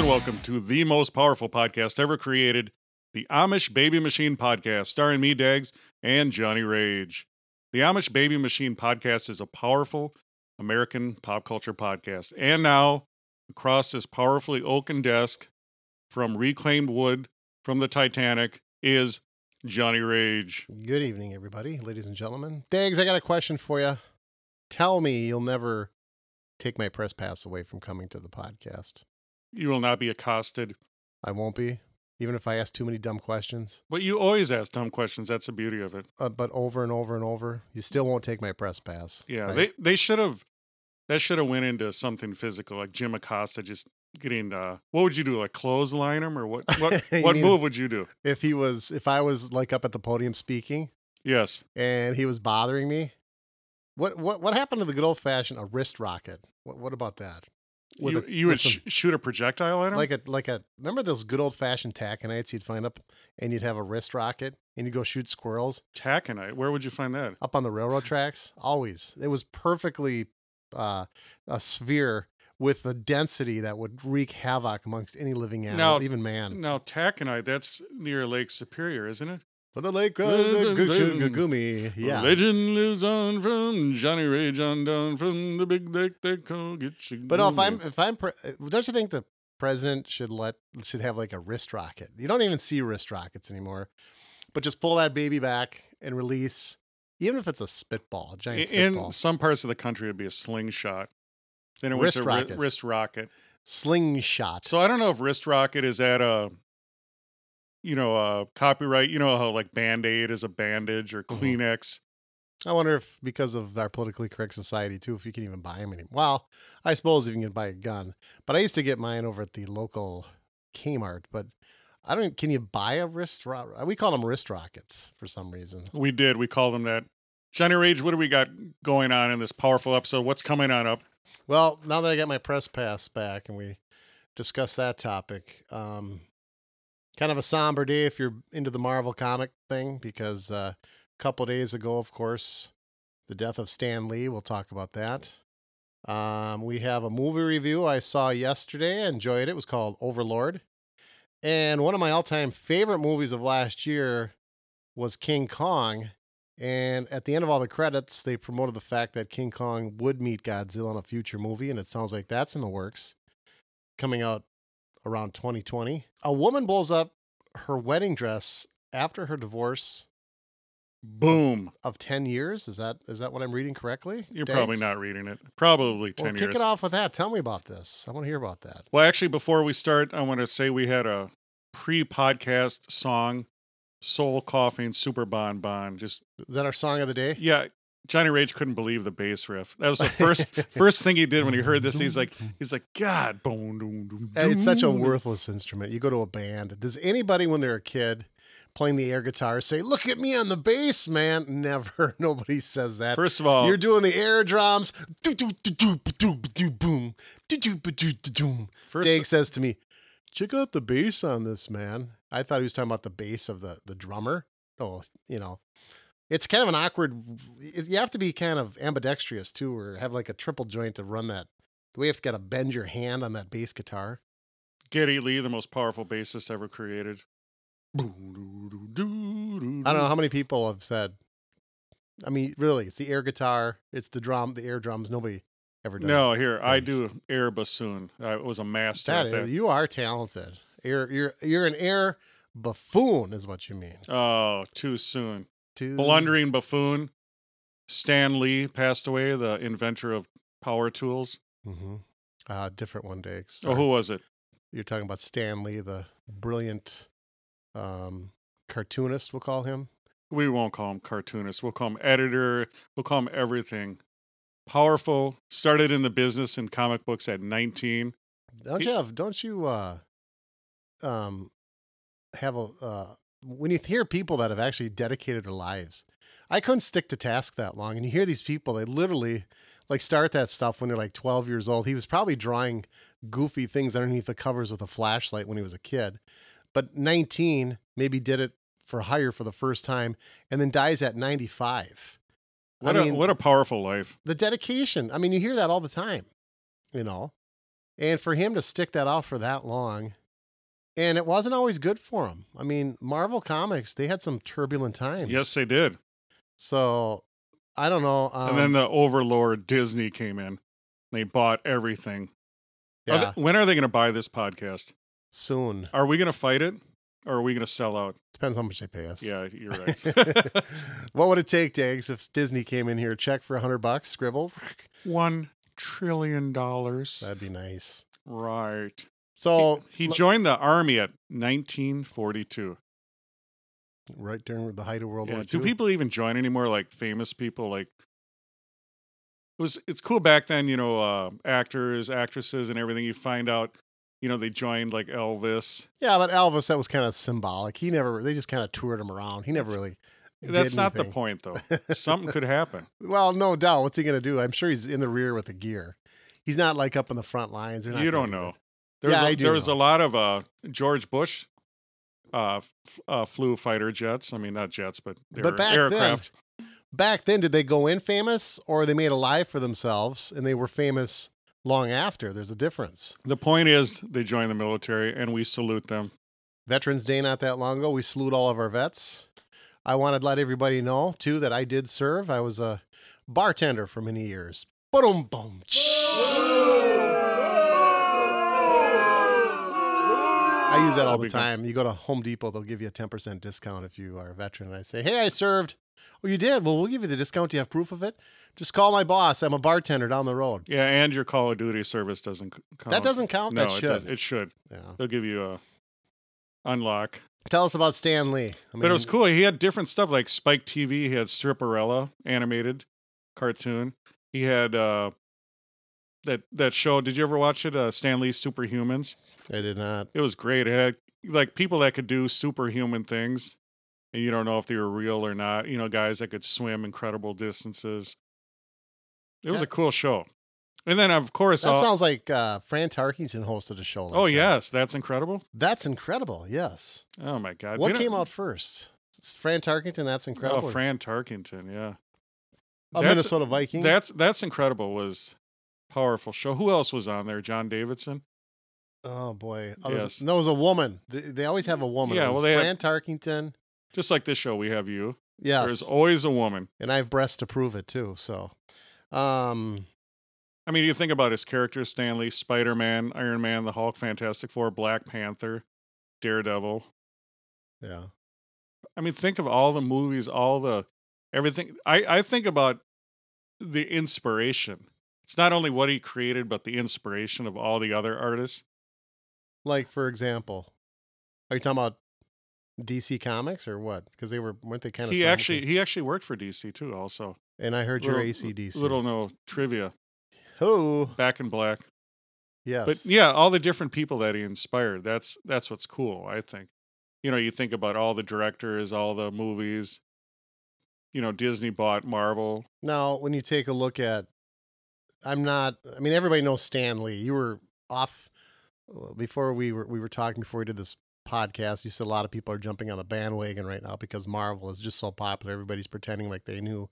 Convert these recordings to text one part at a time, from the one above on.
And welcome to the most powerful podcast ever created, the Amish Baby Machine Podcast, starring me, Dags, and Johnny Rage. The Amish Baby Machine Podcast is a powerful American pop culture podcast. And now, across this powerfully oaken desk from reclaimed wood from the Titanic, is Johnny Rage. Good evening, everybody, ladies and gentlemen. Dags, I got a question for you. Tell me you'll never take my press pass away from coming to the podcast. You will not be accosted. I won't be, even if I ask too many dumb questions. But you always ask dumb questions. That's the beauty of it. Uh, but over and over and over, you still won't take my press pass. Yeah, right? they they should have that should have went into something physical, like Jim Acosta just getting uh what would you do? Like clothesline him or what what what mean- move would you do? if he was, if I was like up at the podium speaking Yes. and he was bothering me, what what what happened to the good old fashioned a wrist rocket? What what about that? With You, a- you would with some- sh- shoot a projectile at him? like a like a remember those good old fashioned taconites you'd find up and you'd have a wrist rocket and you'd go shoot squirrels taconite. Where would you find that? up on the railroad tracks always it was perfectly uh, a sphere with a density that would wreak havoc amongst any living animal Now- even man Now taconite, that's near Lake Superior, isn't it? For the lake of the the- Goo- the- Gugumi. yeah Legend lives on from Johnny Rage on down from the big lake they call you. but no if i'm if i'm pre- don't you think the president should let should have like a wrist rocket you don't even see wrist rockets anymore but just pull that baby back and release even if it's a spitball a giant in some parts of the country it'd be a slingshot. Then it Wrist ri- rocket. wrist rocket. slingshot So I don't know if wrist rocket is at a, you know, uh, copyright. You know how like Band Aid is a bandage or Mhm. Kleenex. I wonder if because of our politically correct society too, if you can even buy them anymore. Well, I suppose if you can buy a gun, but I used to get mine over at the local Kmart. But I don't. Can you buy a wrist? Ro- we call them wrist rockets for some reason. We did. We call them that. Johnny Rage, what do we got going on in this powerful episode? What's coming on up? Well, now that I got my press pass back and we discussed that topic, um, kind of a somber day if you're into the Marvel comic thing because uh, a couple days ago, of course, the death of Stan Lee. We'll talk about that. Um, we have a movie review I saw yesterday. I enjoyed it. It was called Overlord. And one of my all time favorite movies of last year was King Kong. And at the end of all the credits, they promoted the fact that King Kong would meet Godzilla in a future movie, and it sounds like that's in the works, coming out around 2020. A woman blows up her wedding dress after her divorce Boom. of 10 years. Is that is that what I'm reading correctly? You're probably not reading it. Probably 10 Well, years. kick it off with that. Tell me about this. I want to hear about that. Well, actually, before we start, I want to say we had a pre podcast song, Soul Coughing Super Bon Bon. Just, Is that our song of the day? yeah. Johnny Rage couldn't believe the bass riff. That was the first first thing he did when he heard this. He's like, he's like, God, boom, boom, boom, It's such a worthless instrument. You go to a band. Does anybody, when they're a kid, playing the air guitar, say, "Look at me on the bass, man"? Never. Nobody says that. First of all, You're doing the air drums. Do do do do ba, do ba, do boom. Do Dave says to me, "Check out the bass on this, man." I thought he was talking about the bass of the the drummer. Oh, you know, it's kind of an awkward. You have to be kind of ambidextrous too, or have like a triple joint to run that. The way you have got to bend your hand on that bass guitar. Geddy Lee, the most powerful bassist ever created. I don't know how many people have said. I mean, really, it's the air guitar, it's the drum, the air drums. Nobody ever does. No, here I do air bassoon. I was a master that at that. is, you are talented. You're you're you're an air buffoon, is what you mean. Oh, too soon. To Blundering buffoon. Stan Lee passed away, the inventor of power tools. hmm Uh, different one day. Oh, who was it? You're talking about Stan Lee, the brilliant um, cartoonist, we'll call him. We won't call him cartoonist. We'll call him editor. We'll call him everything. Powerful. Started in the business in comic books at 19. Don't He- you have? Don't you uh, um, have a uh, when you hear people that have actually dedicated their lives? I couldn't stick to task that long, and you hear these people. They literally like start that stuff when they're like 12 years old. He was probably drawing goofy things underneath the covers with a flashlight when he was a kid, but 19 maybe did it for hire for the first time, and then dies at 95. What, I a, mean, what a powerful life. the dedication. I mean, you hear that all the time, you know. And for him to stick that out for that long, and it wasn't always good for them. I mean, Marvel Comics, they had some turbulent times. Yes, they did. So I don't know. Um, and then the overlord Disney came in. They bought everything. Are yeah, they- when are they going to buy this podcast? soon Are we going to fight it or are we going to sell out? depends how much they pay us. Yeah, you're right. what would it take, Dags, if Disney came in here, check for a hundred bucks, scribble? One trillion dollars. That'd be nice. Right. So he l- joined the army at 1942. right during the height of World Yeah. War II. Do people even join anymore? Like famous people? Like it was. It's cool back then. You know, uh, actors, actresses, and everything. You find out. You know, they joined like Elvis. Yeah, but Elvis, that was kind of symbolic. He never, they just kind of toured him around. He never really. That's not the point, though. Something could happen. Well, no doubt. What's he going to do? I'm sure he's in the rear with the gear. He's not like up in the front lines. Not You don't know. That. There was, Yeah, a, I do there was a lot of uh, George Bush uh, f- uh, flew fighter jets. I mean, not jets, but But back then- aircraft. Back then, did they go in famous or they made a life for themselves and they were famous long after? There's a difference. The point is, they joined the military, and we salute them. Veterans Day not that long ago, we salute all of our vets. I wanted to let everybody know too that I did serve. I was a bartender for many years. Boom, boom. I use that all That'd the time. You go to Home Depot, they'll give you a 10% discount if you are a veteran. And I say, hey, I served. Oh, you did? Well, we'll give you the discount. Do you have proof of it? Just call my boss. I'm a bartender down the road. Yeah, and your Call of Duty service doesn't c- count. That doesn't count? No, that it should. does. It should. yeah. They'll give you a unlock. Tell us about Stan Lee. I but it was cool. He had different stuff like Spike TV. He had Stripperella animated cartoon. He had uh, that that show. Did you ever watch it? Uh, Stan Lee's Superhumans. I did not. It was great. It had like people that could do superhuman things, and you don't know if they were real or not. You know, guys that could swim incredible distances. It was a cool show. And then, of course, That all- sounds like uh, Fran Tarkenton hosted a show. Like oh that. yes, that's incredible. That's incredible. Yes. Oh my god, What came out first? Fran Tarkenton. That's incredible. Oh, Fran Tarkenton, yeah. a That's- Minnesota Viking. That's that's incredible. Was powerful show. Who else was on there? John Davidson. oh boy. Other- Yes. No, it was a woman. They, they always have a woman. Yeah, well, they had- Tarkenton. Just like this show, we have you. Yeah. There's always a woman. and I have breasts to prove it too. So, um, I mean, you think about his characters: Stan Lee, Spider Man, Iron Man, the Hulk, Fantastic Four, Black Panther, Daredevil. yeah. I mean, think of all the movies, all the everything. I I think about the inspiration. It's not only what he created, but the inspiration of all the other artists. Like for example, are you talking about DC Comics or what? Because they were weren't they kind of he actually he actually worked for DC too. Also, And I heard your ACDC. little no trivia. Who? Back in Black. Yes. But yeah, all the different people that he inspired. That's that's what's cool. I think. You know, you think about all the directors, all the movies. You know, Disney bought Marvel. Now, when you take a look at, I'm not. I mean, everybody knows Stan Lee. You were off uh, before we were we were talking before we did this podcast. You said a lot of people are jumping on the bandwagon right now because Marvel is just so popular. Everybody's pretending like they knew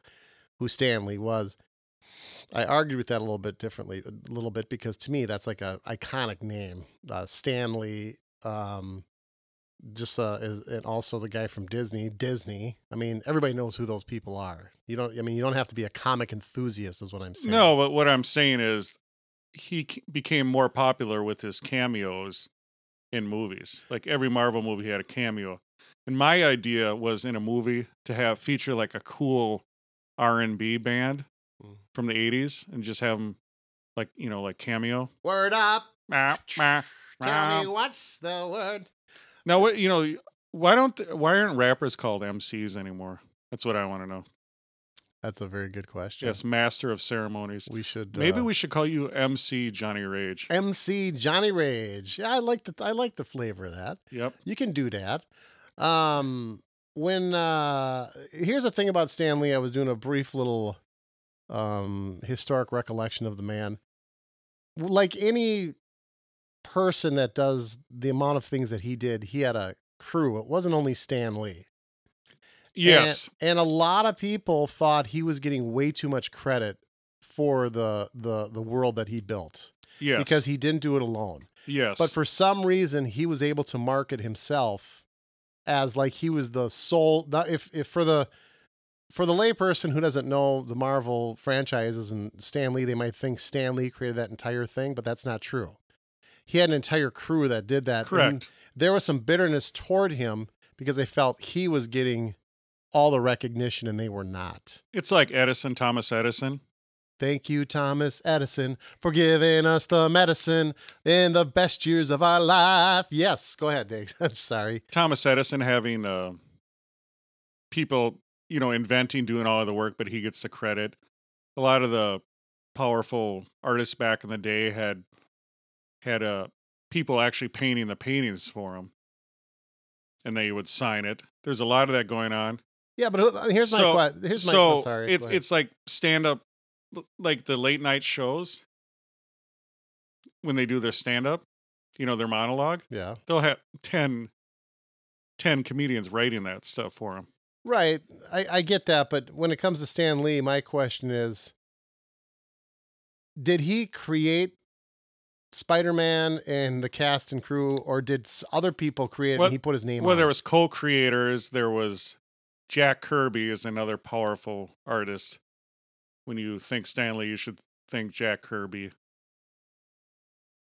who Stan Lee was. I argued with that a little bit differently, a little bit because to me that's like a iconic name, uh, Stan Lee. Um, just uh, and also the guy from Disney, Disney. I mean, everybody knows who those people are. You don't. I mean, you don't have to be a comic enthusiast, is what I'm saying. No, but what I'm saying is he became more popular with his cameos in movies. Like every Marvel movie had a cameo. And my idea was in a movie to have feature like a cool R&B band Mm. from the 80s and just have them like you know, like cameo. Word up. Meh, meh, Tell me what's the word. Now, what you know? Why don't th- why aren't rappers called MCs anymore? That's what I want to know. That's a very good question. Yes, master of ceremonies. We should Maybe uh, we should call you MC Johnny Rage. MC Johnny Rage. Yeah, I like the I like the flavor of that. Yep. You can do that. Um when uh here's the thing about Stan Lee, I was doing a brief little um historic recollection of the man. Like any person that does the amount of things that he did, he had a crew. It wasn't only Stan Lee. Yes. And, and a lot of people thought he was getting way too much credit for the the the world that he built yes. because he didn't do it alone. yes. But for some reason, he was able to market himself as like he was the sole. If if for the for the layperson who doesn't know the Marvel franchises and Stan Lee, they might think Stan Lee created that entire thing, but that's not true. He had an entire crew that did that. and correct. there was some bitterness toward him because they felt he was getting all the recognition and they were not. It's like Edison, Thomas Edison. Thank you, Thomas Edison, for giving us the medicine in the best years of our life. Yes, go ahead, Dags. I'm sorry. Thomas Edison having uh, people, you know, inventing, doing all of the work, but he gets the credit. A lot of the powerful artists back in the day had had uh, people actually painting the paintings for him, and they would sign it. There's a lot of that going on. Yeah, but here's my So- question. Here's my so oh, sorry. it's it's like stand up, like the late night shows when they do their stand up, you know, their monologue. yeah. They'll have 10, 10 comedians writing that stuff for them. Right. I, I get that, but when it comes to Stan Lee, my question is did he create Spider-Man and the cast and crew or did other people create Well- and he put his name Well, there it? was co-creators. There was Jack Kirby is another powerful artist. When you think Stan Lee, you should think Jack Kirby.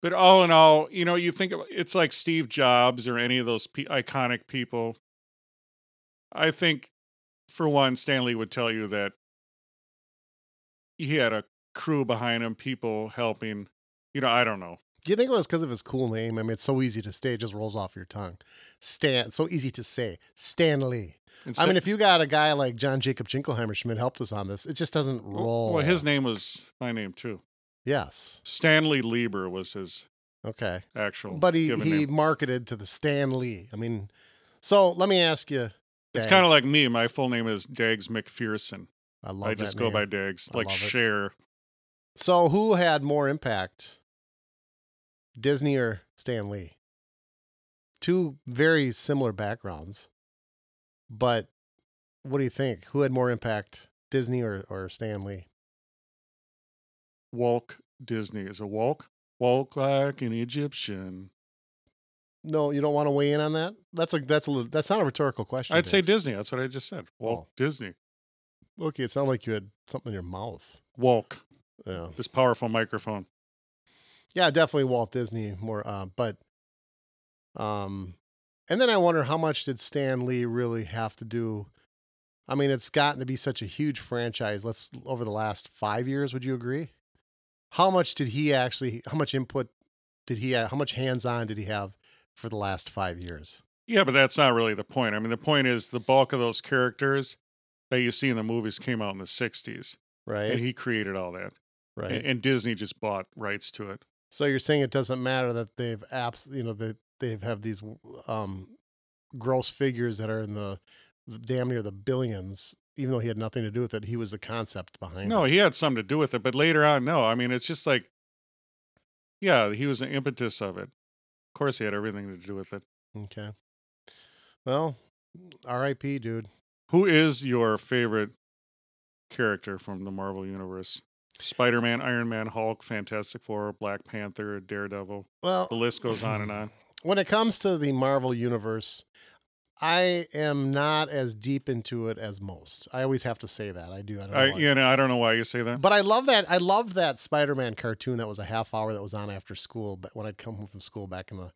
But all in all, you know, you think of, it's like Steve Jobs or any of those pe- iconic people. I think, for one, Stan Lee would tell you that he had a crew behind him, people helping. You know, I don't know. Do you think it was because of his cool name? I mean, it's so easy to say, it just rolls off your tongue. Stan, so easy to say. Stan Lee. I mean, if you got a guy like John Jacob Jingleheimer Schmidt helped us on this, it just doesn't roll. well, his name was my name too. Yes. Stanley Lieber was his Okay. actual. But he, he name. marketed to the Stan Lee. I mean, so let me ask you. It's kind of like me. My full name is Dags McPherson. I love it. I just that go by name. Dags, I like. Cher. So who had more impact, Disney or Stan Lee? Two very similar backgrounds, but what do you think? Who had more impact, Disney or, or Stan Lee? Walk Disney is a walk. Walk like an Egyptian. No, you don't want to weigh in on that. That's a that's a little, that's not a rhetorical question. I'd say Disney. That's what I just said. Walk Oh. Disney. Okay, it sounded like you had something in your mouth. Walk. Yeah, This powerful microphone. Yeah, definitely Walt Disney more. Uh, but um, and then I wonder how much did Stan Lee really have to do? I mean, it's gotten to be such a huge franchise. Let's over the last five years. Would you agree? How much did he actually? How much input did he? Have, how much hands on did he have for the last five years? Yeah, but that's not really the point. I mean, the point is the bulk of those characters that you see in the movies came out in the 60s, Right. and he created all that. right. And, and Disney just bought rights to it. So you're saying it doesn't matter that they've apps, you know, that they have have these um, gross figures that are in the damn near the billions, even though he had nothing to do with it. He was the concept behind No, it. he had something to do with it, but later on, no. I mean, it's just like, yeah, he was an impetus of it. Of course, he had everything to do with it. Okay. Well, R.I.P. Dude. Who is your favorite character from the Marvel Universe? Spider Man, Iron Man, Hulk, Fantastic Four, Black Panther, Daredevil. Well, The list goes on and on. when it comes to the Marvel universe, I am not as deep into it as most. I always have to say that. I do. I don't know. I, why. you know, I don't know why you say that. But I love that. I love that Spider-Man cartoon that was a half hour that was on after school. But when I'd come home from school back in the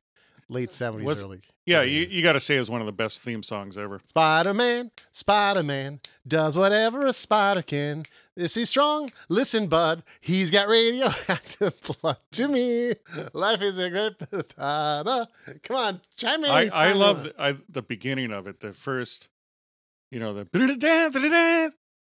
late seventies, What's- early yeah, early you, you got to say it's one of the best theme songs ever. Spider-Man, Spider-Man does whatever a spider can. Is he strong? Listen, bud. He's got radioactive blood to me. Life is a great potato. Come on, chime in. I, I love the, I, the beginning of it. The first, you know, the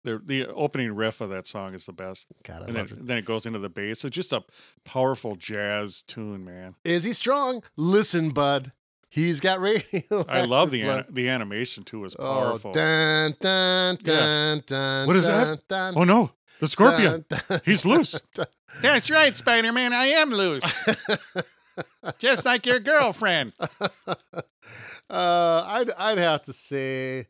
the the opening riff of that song is the best, God, I and then, it. then it goes into the bass. So just a powerful jazz tune, man. Is he strong? Listen, bud. He's got radio. I love the an, the animation too. Is Oh, powerful. dun, dun, Yeah. dun, dun, What is dun, that? dun, oh no, the scorpion. dun, dun, He's loose. That's right, Spider Man. I am loose, just like your girlfriend. uh, I'd I'd have to say,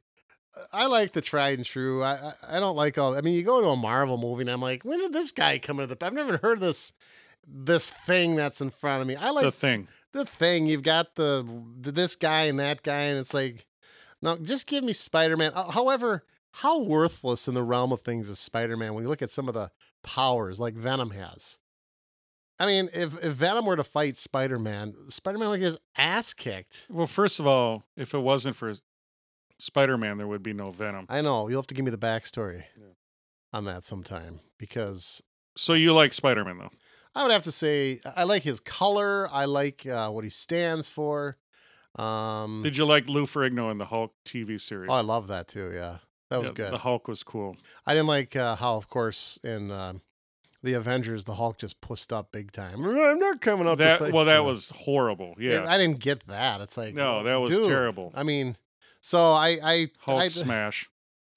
I like the tried and true. I, I I don't like all. I mean, you go to a Marvel movie and I'm like, when did this guy come into the? I've never heard of this this thing that's in front of me. I like the thing. The thing. You've got the, the this guy and that guy, and it's like, no, just give me Spider Man. However, how worthless in the realm of things is Spider Man when you look at some of the powers like Venom has. I mean, if, if Venom were to fight Spider Man, Spider Man would get his ass kicked. Well, first of all, if it wasn't for Spider Man, there would be no Venom. I know you'll have to give me the backstory Yeah. on that sometime because So you like Spider Man though? I would have to say I like his color. I like uh, what he stands for. Um, Did you like Lou Ferrigno in the Hulk TV series? oh, I love that too. Yeah, that was Yeah, good. The Hulk was cool. I didn't like uh, how, of course, in um the Avengers, the Hulk just pussed up big time. I'm not coming up. to That well, that you." was horrible. Yeah. I didn't get that. It's like no, that was dude, terrible. I mean, so I, I, Hulk I'd, smash.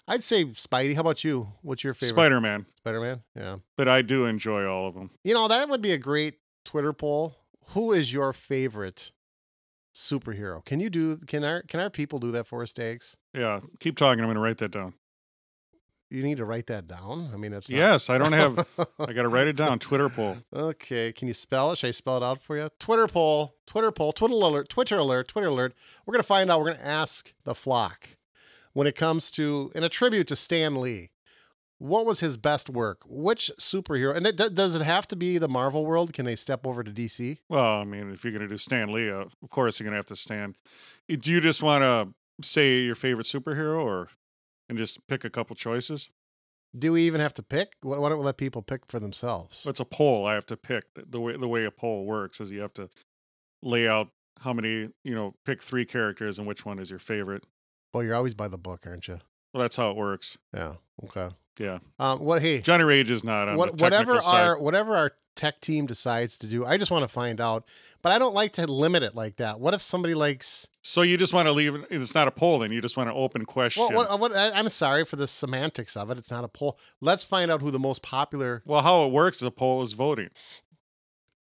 I'd say Spidey. How about you? What's your favorite? Spider Man. Spider Man. Yeah. But I do enjoy all of them. You know that would be a great Twitter poll. Who is your favorite superhero? Can you do? Can our can our people do that for us, Dags? Yeah. Keep talking. I'm going to write that down. You need to write that down. I mean, it's not- Yes, I don't have. I got to write it down. Twitter poll. Okay, can you spell it? Should I spell it out for you? Twitter poll, Twitter poll, Twitter alert, Twitter alert, Twitter alert. We're gonna find out. We're gonna ask the flock when it comes to in a tribute to Stan Lee. What was his best work? Which superhero? And it, does it have to be the Marvel world? Can they step over to DC? Well, I mean, if you're going to do Stan Lee, uh, of course you're going to have to stand. Do you just want to say your favorite superhero, or and just pick a couple choices? Do we even have to pick? Why don't we let people pick for themselves? It's a poll. I have to pick the way the way a poll works is you have to lay out how many you know pick three characters and which one is your favorite. Well, you're always by the book, aren't you? Well, that's how it works. Yeah. Okay. Yeah, Um, what? Hey, Johnny Rage is not on what, whatever side. our whatever our tech team decides to do, I just want to find out. But I don't like to limit it like that. What if somebody likes? So you just want to leave. It's not a poll, then you just want an open question. Well, what, what, I, I'm sorry for the semantics of it. It's not a poll. Let's find out who the most popular. Well, how it works is a poll is voting.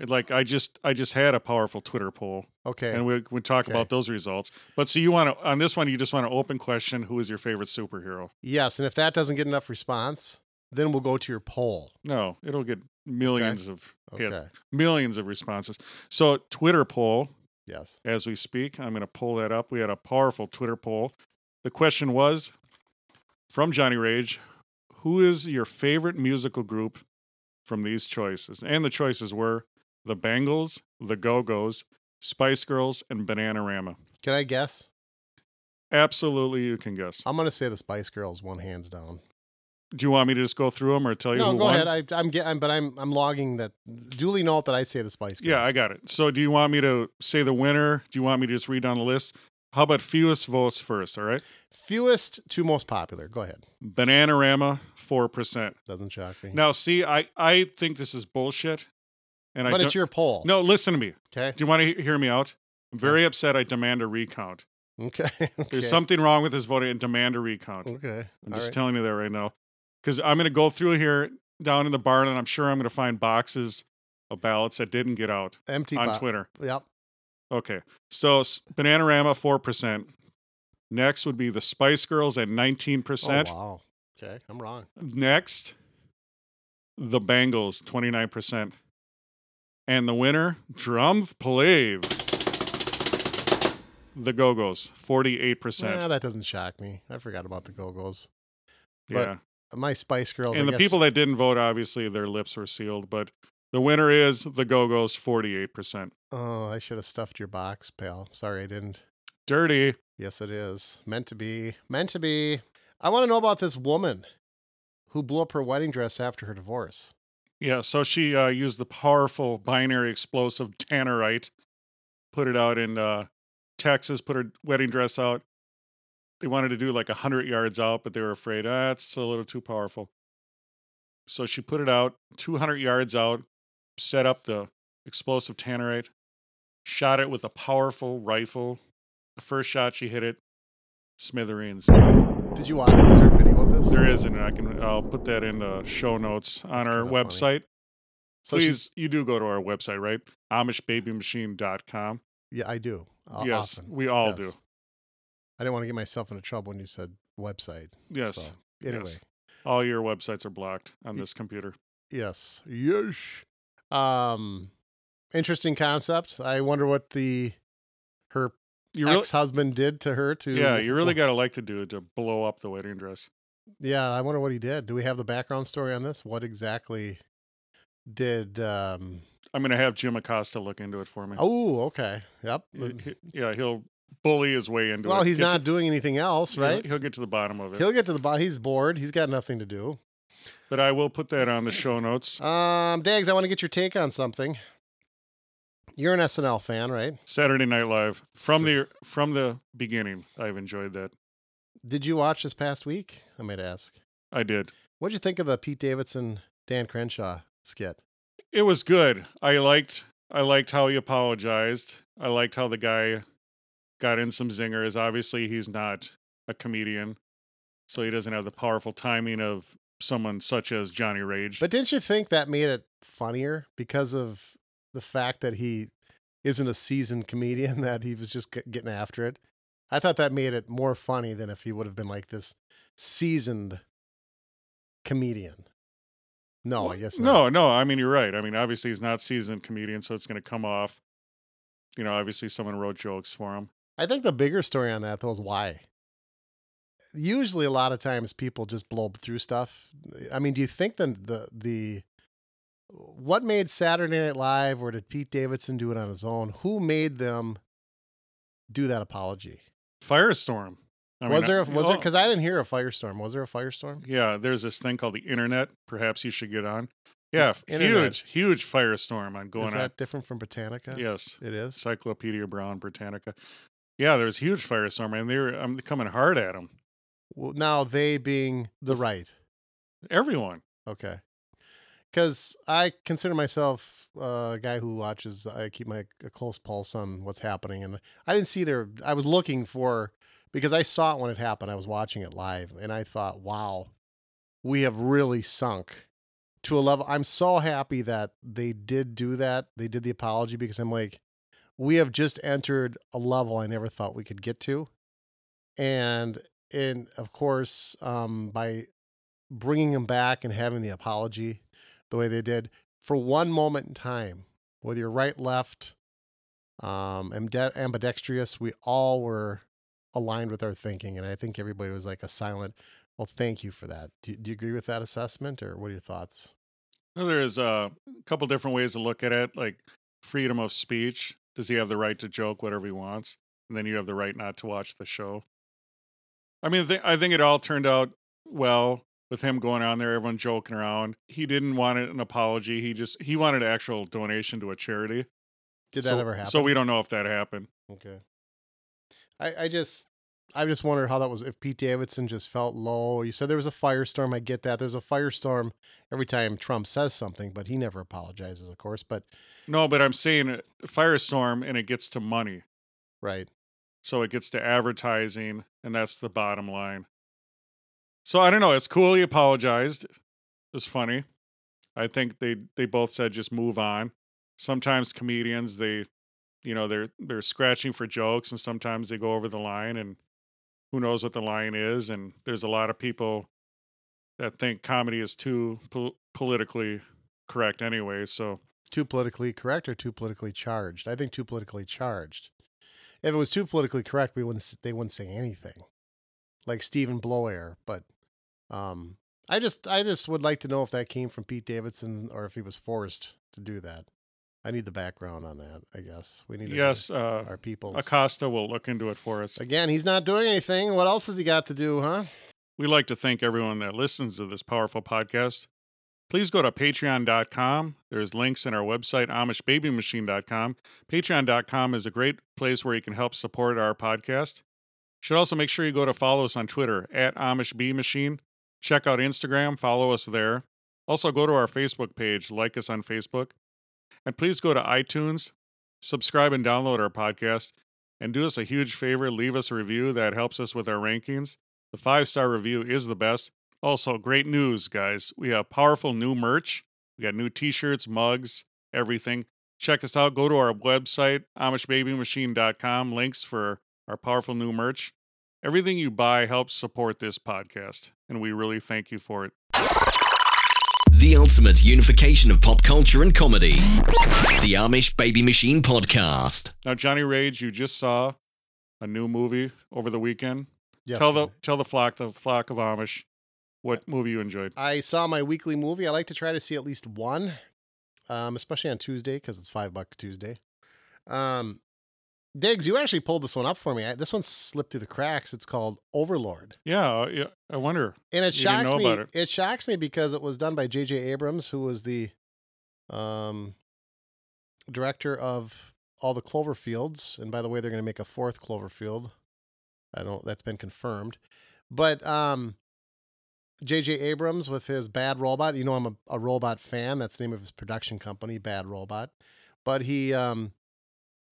Like I just I just had a powerful Twitter poll, Okay. and we we talk Okay. about those results. But so you want to on this one, you just want an open question: Who is your favorite superhero? yes, and if that doesn't get enough response, then we'll go to your poll. No, it'll get millions of Okay. millions of responses. So Twitter poll Yes. as we speak. I'm going to pull that up. We had a powerful Twitter poll. The question was from Johnny Rage Who is your favorite musical group from these choices? And the choices were the Bangles, the Go Go's, Spice Girls, and Bananarama. Can I guess? Absolutely, you can guess. I'm gonna say the Spice Girls, one hands down. Do you want me to just go through them or tell you No, who go won? ahead. I, I'm getting, but I'm I'm logging that. Duly note that I say the Spice Girls. Yeah, I got it. So, do you want me to say the winner? Do you want me to just read down the list? How about fewest votes first? All right. fewest to most popular. Go ahead. Bananarama, 4%. Doesn't shock me. Now, see, I, I think this is bullshit. And I but don't, it's your poll. No, listen to me. Okay. Do you want to hear me out? I'm very upset. I demand a recount. Okay. okay. There's something wrong with this voting and demand a recount. Okay. I'm All just right. telling you that right now. Because I'm going to go through here down in the barn and I'm sure I'm going to find boxes of ballots that didn't get out Empty on bo- Twitter. Yep. Okay. So Bananarama, 4%. Next would be the Spice Girls at 19%. Oh, wow. Okay. I'm wrong. Next, the Bangles, 29%. And the winner, drums please. The Go Go's, 48%. Yeah, that doesn't shock me. I forgot about the Go Go's. yeah. My Spice Girls. And I the guess- people that didn't vote, obviously, their lips were sealed. But the winner is the Go Go's, 48%. Oh, I should have stuffed your box, pal. Sorry, I didn't. Dirty. Yes, it is meant to be. Meant to be. I want to know about this woman who blew up her wedding dress after her divorce. Yeah, so she uh, used the powerful binary explosive tannerite, put it out in uh, Texas, put her wedding dress out. They wanted to do like 100 yards out, but they were afraid, ah, that's a little too powerful. So she put it out 200 yards out, set up the explosive tannerite, shot it with a powerful rifle. The first shot she hit it, smithereens. Did you watch? Is there a video this? There is, and I can I'll put that in the show notes on That's our website. So Please, you do go to our website, right? AmishBabyMachine.com. yeah, I do. uh, yes, often. we all Yes. do. I didn't want to get myself into trouble when you said website. Yes, So, anyway, yes. all your websites are blocked on Y- this computer. yes, yes. Um, interesting concept. I wonder what the her You really, ex-husband did to her to. yeah, you really got to like the dude to blow up the wedding dress. Yeah, I wonder what he did. Do we have the background story on this? What exactly did? um I'm gonna have Jim Acosta look into it for me. Oh, okay. Yep. Yeah, he'll bully his way into it. Well, he's Get to- not doing anything else, he'll- right? He'll, get to the bottom of it. He'll get to the bottom. He's bored. He's got nothing to do. but I will put that on the show notes. Um, Dags, I want to get your take on something. You're an SNL fan, right? Saturday Night Live from So- the from the beginning. I've enjoyed that. Did you watch this past week? I might ask. I did. What'd you think of the Pete Davidson, Dan Crenshaw skit? It was good. I liked I liked how he apologized. I liked how the guy got in some zingers. Obviously, he's not a comedian, so he doesn't have the powerful timing of someone such as Johnny Rage. But didn't you think that made it funnier because of the fact that he isn't a seasoned comedian, that he was just getting after it? I thought that made it more funny than if he would have been like this seasoned comedian. No, I guess not. no, no. I mean, you're right. I mean, obviously, he's not seasoned comedian, so it's going to come off. You know, obviously, someone wrote jokes for him. I think the bigger story on that though is why. Usually, a lot of times people just blow through stuff. I mean, do you think the the the what made Saturday Night Live, or did Pete Davidson do it on his own? Who made them do that apology? Firestorm. I was mean, there? A, was there? oh, Because I didn't hear a firestorm. Was there a firestorm? Yeah, there's this thing called the internet. Perhaps you should get on. Yeah, Internet. huge, huge firestorm on going is on. that different from Britannica? Yes, it is. Encyclopedia Brown Britannica. Yeah, there's huge firestorm, and they're I'm coming hard at them. Well, now they being the right. Everyone. Okay. Because I consider myself uh, a guy who watches, I keep my a close pulse on what's happening. And I didn't see there, I was looking for, because I saw it when it happened. I was watching it live and I thought, wow, we have really sunk to a level. I'm so happy that they did do that. They did the apology because I'm like, we have just entered a level I never thought we could get to. And, and of course, um, by bringing him back and having the apology the way they did for one moment in time, whether you're right, left, um, ambidextrous, we all were aligned with our thinking. And I think everybody was like a silent, well, thank you for that. Do, do you agree with that assessment or what are your thoughts? Well, There's a couple different ways to look at it, like freedom of speech. Does he have the right to joke whatever he wants? And then you have the right not to watch the show. I mean, I think it all turned out well with him going on there, everyone joking around. He didn't want an apology. He just he wanted an actual donation to a charity. Did so, that ever happen? So we don't know if that happened. Okay. I, I just I just wonder how that was if Pete Davidson just felt low. You said there was a firestorm. I get that. There's a firestorm every time Trump says something, but he never apologizes, of course. But No, but I'm saying uh, firestorm and it gets to money. right. So it gets to advertising, and that's the bottom line. So I don't know. It's cool he apologized. It's funny. I think they they both said just move on. Sometimes comedians they, you know, they're they're scratching for jokes, and sometimes they go over the line, and who knows what the line is. And there's a lot of people that think comedy is too pol- politically correct anyway. So Too politically correct or too politically charged? I think too politically charged. If it was too politically correct, we wouldn't they wouldn't say anything. Like Stephen Blowair, but um I just I just would like to know if that came from Pete Davidson or if he was forced to do that. I need the background on that, I guess. We need to yes, uh, our people. Acosta will look into it for us. Again, he's not doing anything. What else has he got to do, huh? we'd like to thank everyone that listens to this powerful podcast. Please go to patreon.com. There's links in our website, amishbabymachine.com. Patreon.com is a great place where you can help support our podcast. You should also make sure you go to follow us on Twitter at AmishBMachine. Check out Instagram, follow us there. Also, go to our Facebook page, like us on Facebook. And please go to iTunes, subscribe and download our podcast, and do us a huge favor leave us a review that helps us with our rankings. The five star review is the best. Also, great news, guys. We have powerful new merch. We got new t shirts, mugs, everything. Check us out. Go to our website, AmishBabyMachine.com. Links for our powerful new merch. Everything you buy helps support this podcast, and we really thank you for it. The ultimate unification of pop culture and comedy. The Amish Baby Machine Podcast. Now, Johnny Rage, you just saw a new movie over the weekend. Yes, tell the tell the flock, the flock of Amish, what movie you enjoyed. I saw my weekly movie. I like to try to see at least one, um, especially on Tuesday because it's five buck Tuesday. Um, Dags, you actually pulled this one up for me. I, this one slipped through the cracks. It's called Overlord, Yeah, uh, yeah. I wonder. and it shocks me. about It. shocks me because it was done by J.J. Abrams, who was the um, director of all the Cloverfields. And by the way, they're going to make a fourth Cloverfield. I don't. That's been confirmed, but um, J.J. Abrams with his Bad Robot. You know, I'm a, a robot fan. That's the name of his production company, Bad Robot. But he, um,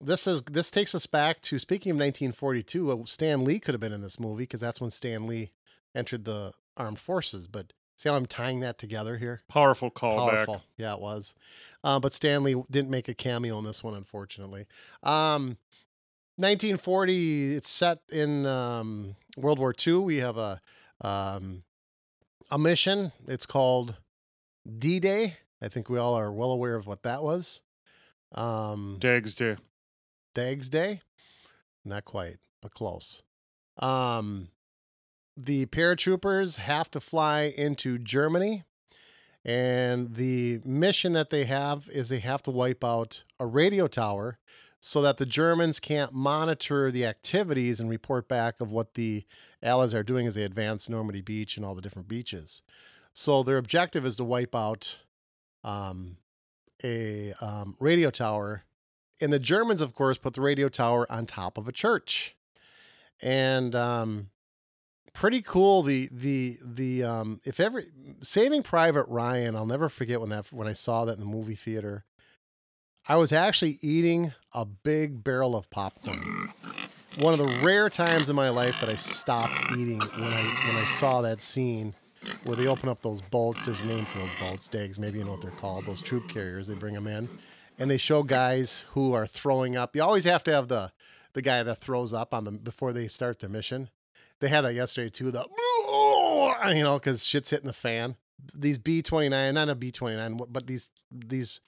this is this takes us back to speaking of 1942. uh, Stan Lee could have been in this movie because that's when Stan Lee entered the armed forces. But see how I'm tying that together here? Powerful callback. Powerful. Yeah, it was. Uh, but Stan Lee didn't make a cameo in this one, unfortunately. Um, 1940. It's set in um, World War II. We have a um, a mission. It's called D-Day. I think we all are well aware of what that was. Um, Dags Day. Dags Day? Not quite, but close. Um, the paratroopers have to fly into Germany, and the mission that they have is they have to wipe out a radio tower so that the Germans can't monitor the activities and report back of what the Allies are doing as they advance Normandy Beach and all the different beaches. So their objective is to wipe out um, a um, radio tower and the Germans, of course, put the radio tower on top of a church, and um, pretty cool. The the the um, if ever Saving Private Ryan, I'll never forget when that when I saw that in the movie theater. I was actually eating a big barrel of popcorn. One of the rare times in my life that I stopped eating when I when I saw that scene where they open up those bolts. There's a name for those bolts, Dags. Maybe you know what they're called. Those troop carriers. They bring them in and they show guys who are throwing up. You always have to have the the guy that throws up on them before they start their mission. They had that yesterday too. The you know because shit's hitting the fan. These B twenty nine, not a B twenty nine, but these these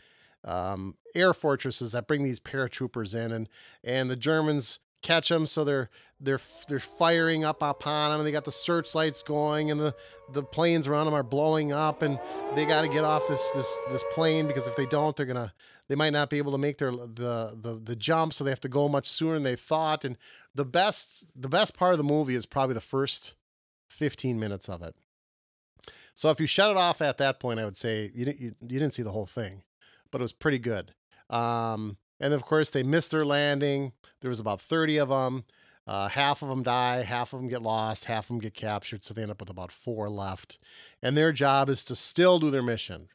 um, air fortresses that bring these paratroopers in, and and the Germans catch them, so they're they're they're firing up upon them. And they got the searchlights going, and the the planes around them are blowing up, and they got to get off this this this plane because if they don't, they're gonna they might not be able to make their the the the jump, so they have to go much sooner than they thought. And the best the best part of the movie is probably the first 15 minutes of it. So if you shut it off at that point, I would say you didn't you, you didn't see the whole thing, but it was pretty good. Um, and of course, they missed their landing. There was about 30 of them. Uh, half of them die, half of them get lost, half of them get captured. So they end up with about four left. And their job is to still do their mission.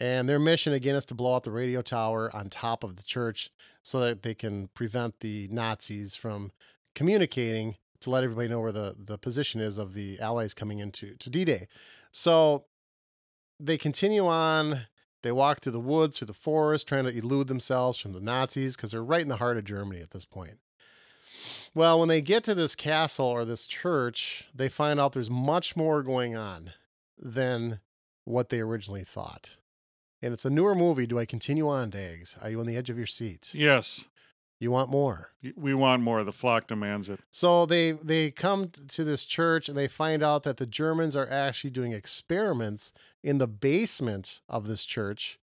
And their mission, again, is to blow out the radio tower on top of the church so that they can prevent the Nazis from communicating to let everybody know where the, the position is of the Allies coming into to D Day. So they continue on. They walk through the woods, through the forest, trying to elude themselves from the Nazis because they're right in the heart of Germany at this point. Well, when they get to this castle or this church, they find out there's much more going on than what they originally thought. And it's a newer movie. Do I continue on, Dags? Are you on the edge of your seat? Yes, You want more? we want more. The flock demands it. So they they come to this church and they find out that the Germans are actually doing experiments in the basement of this church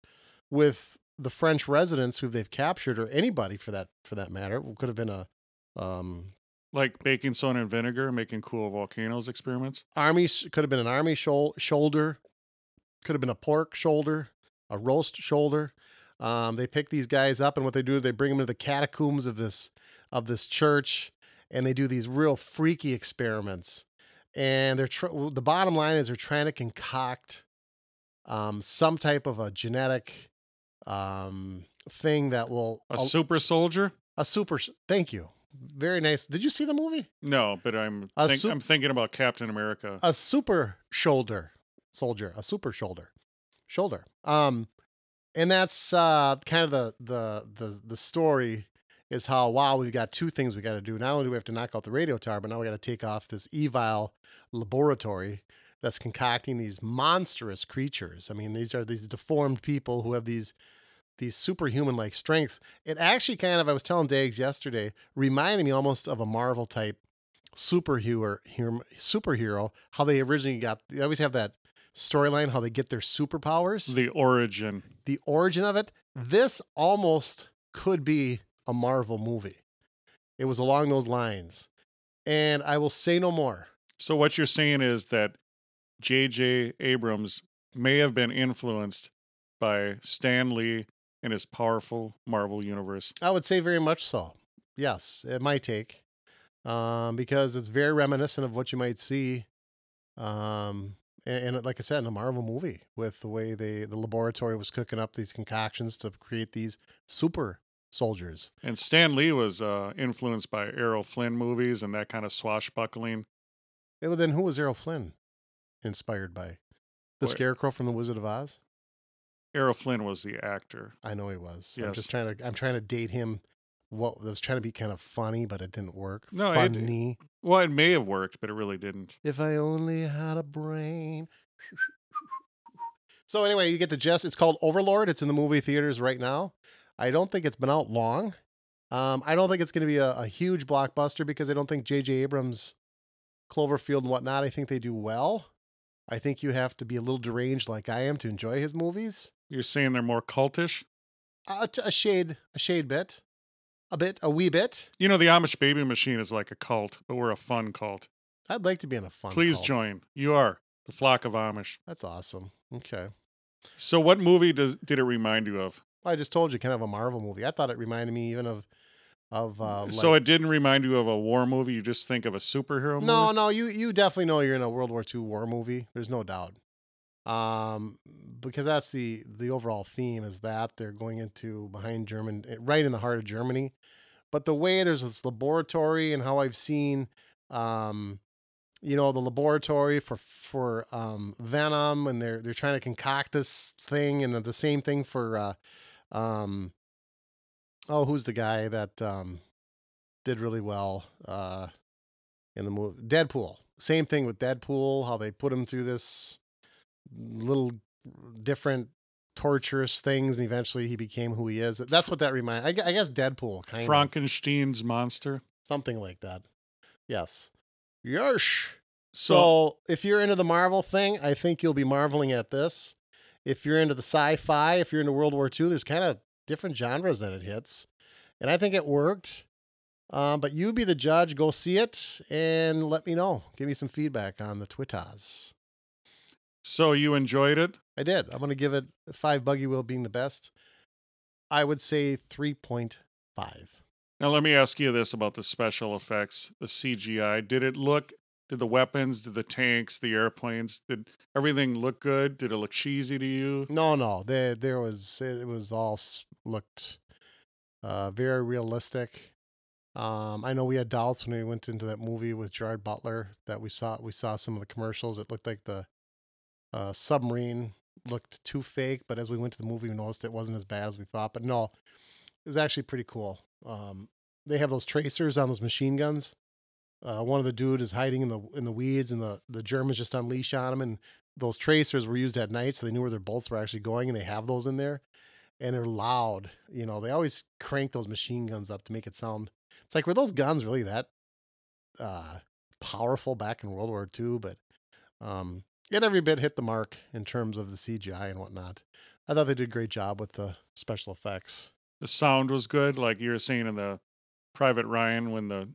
with the French residents who they've captured or anybody for that for that matter. It could have been a um Like baking soda and vinegar, making cool volcanoes experiments. Army could have been an army shou- shoulder, could have been a pork shoulder, a roast shoulder. Um, they pick these guys up, and what they do is they bring them to the catacombs of this of this church, and they do these real freaky experiments. And they're tr- the bottom line is they're trying to concoct um, some type of a genetic um, thing that will A super soldier? a super. Thank you, very nice. Did you see the movie? No, but I'm think, sup- I'm thinking about Captain America. a super shoulder soldier, a super shoulder, shoulder. Um, and that's uh, kind of the the the the story is how wow we've got two things we got to do. Not only do we have to knock out the radio tower, but now we got to take off this evil laboratory that's concocting these monstrous creatures. I mean, these are these deformed people who have these these superhuman like strengths. It actually kind of I was telling Dags yesterday reminded me almost of a Marvel type superhero superhero how they originally got they always have that storyline how they get their superpowers the origin. the origin of it this almost could be a marvel movie it was along those lines and i will say no more So what you're saying is that J.J. Abrams may have been influenced by Stan Lee and his powerful Marvel universe. i would say very much so yes it might take um, because it's very reminiscent of what you might see um, and, and like i said in a marvel movie with the way they the laboratory was cooking up these concoctions to create these super soldiers And Stan Lee was uh, influenced by Errol Flynn movies and that kind of swashbuckling. Yeah, well, then who was Errol Flynn inspired by? The What? Scarecrow from The Wizard of Oz? Errol Flynn was the actor. I know he was. I'm Yes. just trying to. I'm trying to date him. What I was trying to be kind of funny, but it didn't work. No, it- funny. Well, it may have worked, but it really didn't. If I only had a brain. So anyway, you get the gist. It's called Overlord. It's in the movie theaters right now. I don't think it's been out long. Um, I don't think it's going to be a, a huge blockbuster because I don't think J.J. Abrams, Cloverfield and whatnot. I think they do well. I think you have to be a little deranged like I am to enjoy his movies. You're saying they're more cultish? A, a shade, a shade bit, a bit, a wee bit. You know, the Amish Baby Machine is like a cult, but we're a fun cult. I'd like to be in a fun. Please cult. join. You are the flock of Amish. That's awesome. Okay. So, what movie does did it remind you of? I just told you, kind of a Marvel movie. I thought it reminded me even of, of. Uh, so, it didn't remind you of a war movie. You just think of a superhero movie. no, no, you you definitely know you're in a World War II war movie. There's no doubt. Um, because that's the the overall theme is that they're going into behind German, eh, right in the heart of Germany. But the way there's this laboratory and how I've seen, um, you know, the laboratory for for um, venom, and they're they're trying to concoct this thing, and the same thing for, uh, um, oh, who's the guy that um, did really well uh, in the movie? Deadpool. Same thing with Deadpool. How they put him through this little different torturous things, and eventually he became who he is. That's what that reminds. I, I guess Deadpool kind of Frankenstein's monster. something like that. Yes. Yes. So, So if you're into the Marvel thing, I think you'll be marveling at this. If you're into the sci-fi, if you're into World War II, there's kind of different genres that it hits, and I think it worked. Um, but you be the judge. Go see it and let me know. Give me some feedback on the Twitters. So you enjoyed it? I did. I'm going to give it five buggy wheel being the best. I would say 3.5. Now, let me ask you this about the special effects, the CGI. Did it look? Did the weapons, did the tanks, the airplanes, did everything look good? Did it look cheesy to you? No, no, there there was it was all looked uh, very realistic. Um, I know we had doubts when we went into that movie with Gerard Butler that we saw we saw some of the commercials. It looked like the uh, submarine looked too fake, but as we went to the movie, we noticed it wasn't as bad as we thought. But no, it was actually pretty cool. Um, they have those tracers on those machine guns. Uh, one of the dude is hiding in the in the weeds, and the the Germans just unleash on him. And those tracers were used at night, so they knew where their bolts were actually going, and they have those in there, and they're loud. You know, they always crank those machine guns up to make it sound. It's like were those guns really that uh, powerful back in World War II? But um, it every bit hit the mark in terms of the CGI and whatnot. I thought they did a great job with the special effects. The sound was good, like you were saying in the Private Ryan when the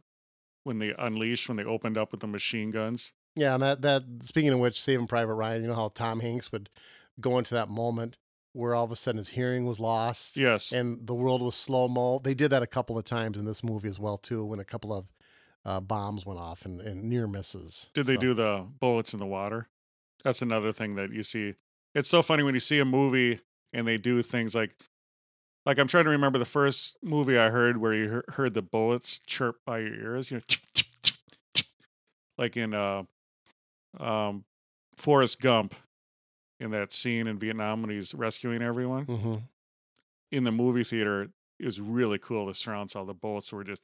when they unleashed when they opened up with the machine guns. Yeah, and that that speaking of which, Saving Private Ryan, you know how Tom Hanks would go into that moment where all of a sudden his hearing was lost. Yes. And the world was slow mo. They did that a couple of times in this movie as well too, when a couple of uh, bombs went off and, and near misses. Did they So- do the bullets in the water? That's another thing that you see. It's so funny when you see a movie and they do things like, like I'm trying to remember the first movie I heard where you heard the bullets chirp by your ears, you know, like in uh, um, Forrest Gump, in that scene in Vietnam when he's rescuing everyone Mhm. in the movie theater. It was really cool. The surround sound, the bullets were just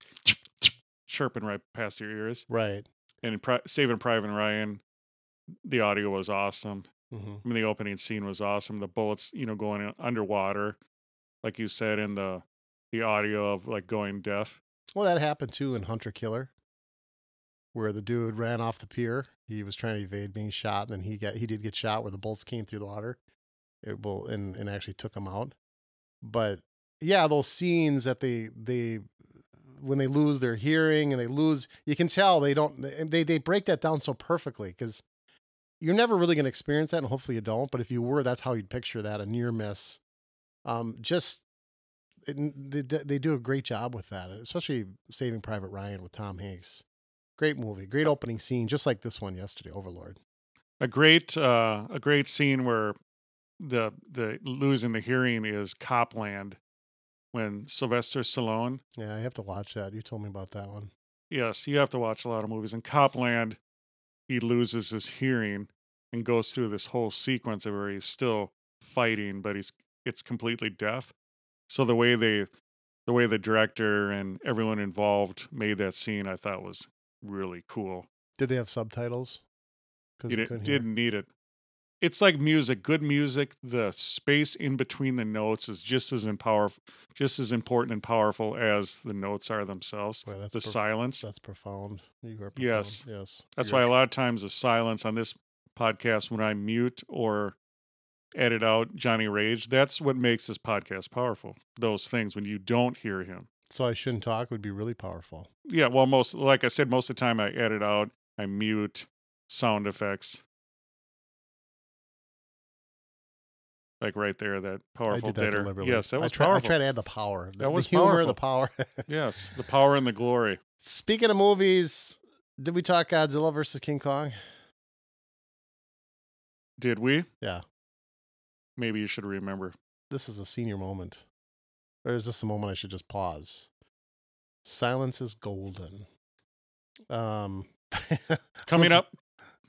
chirping right past your ears Right. and in Pri- Saving Private Ryan, the audio was awesome. hmm I mean, the opening scene was awesome. The bullets, you know, going underwater, like you said, in the the audio of like going deaf. Well, that happened too in Hunter Killer, where the dude ran off the pier. He was trying to evade being shot, and then he got he did get shot where the bullets came through the water. It will and and actually took him out. But yeah, those scenes that they they when they lose their hearing and they lose, you can tell they don't they they break that down so perfectly because you're never really going to experience that, and hopefully you don't. But if you were, that's how you'd picture that a near miss. Um, just it, they, they do a great job with that, especially Saving Private Ryan with Tom Hanks. Great movie, great opening scene, just like this one yesterday, Overlord. A great uh, a great scene where the the losing the hearing is Cop Land when Sylvester Stallone. Yeah, I have to watch that. You told me about that one. Yes, you have to watch a lot of movies. In Cop Land, he loses his hearing and goes through this whole sequence of where he's still fighting, but he's it's completely deaf. So the way they, the way the director and everyone involved made that scene, I thought was really cool. Did they have subtitles? Because didn't, didn't need it. It's like music. Good music. The space in between the notes is just as empower, just as important and powerful as the notes are themselves. That's the prof- silence. That's profound. You are profound. Yes. yes. That's You're- why a lot of times the silence on this podcast, when I mute or edit out Johnny Rage, that's what makes this podcast powerful. Those things when you don't hear him. So I shouldn't talk would be really powerful. Yeah, well, most like I said, most of the time I edit out, I mute sound effects. Like right there, that I powerful did that ditter. deliberately. Yes, that I was try, powerful. I try to add the power. The, That was the humor, the power. yes, the power and the glory. Speaking of movies, did we talk Godzilla versus King Kong? Did we? Yeah. Maybe you should remember. This is a senior moment. Or is this a moment I should just pause? Silence is golden. Um Coming up,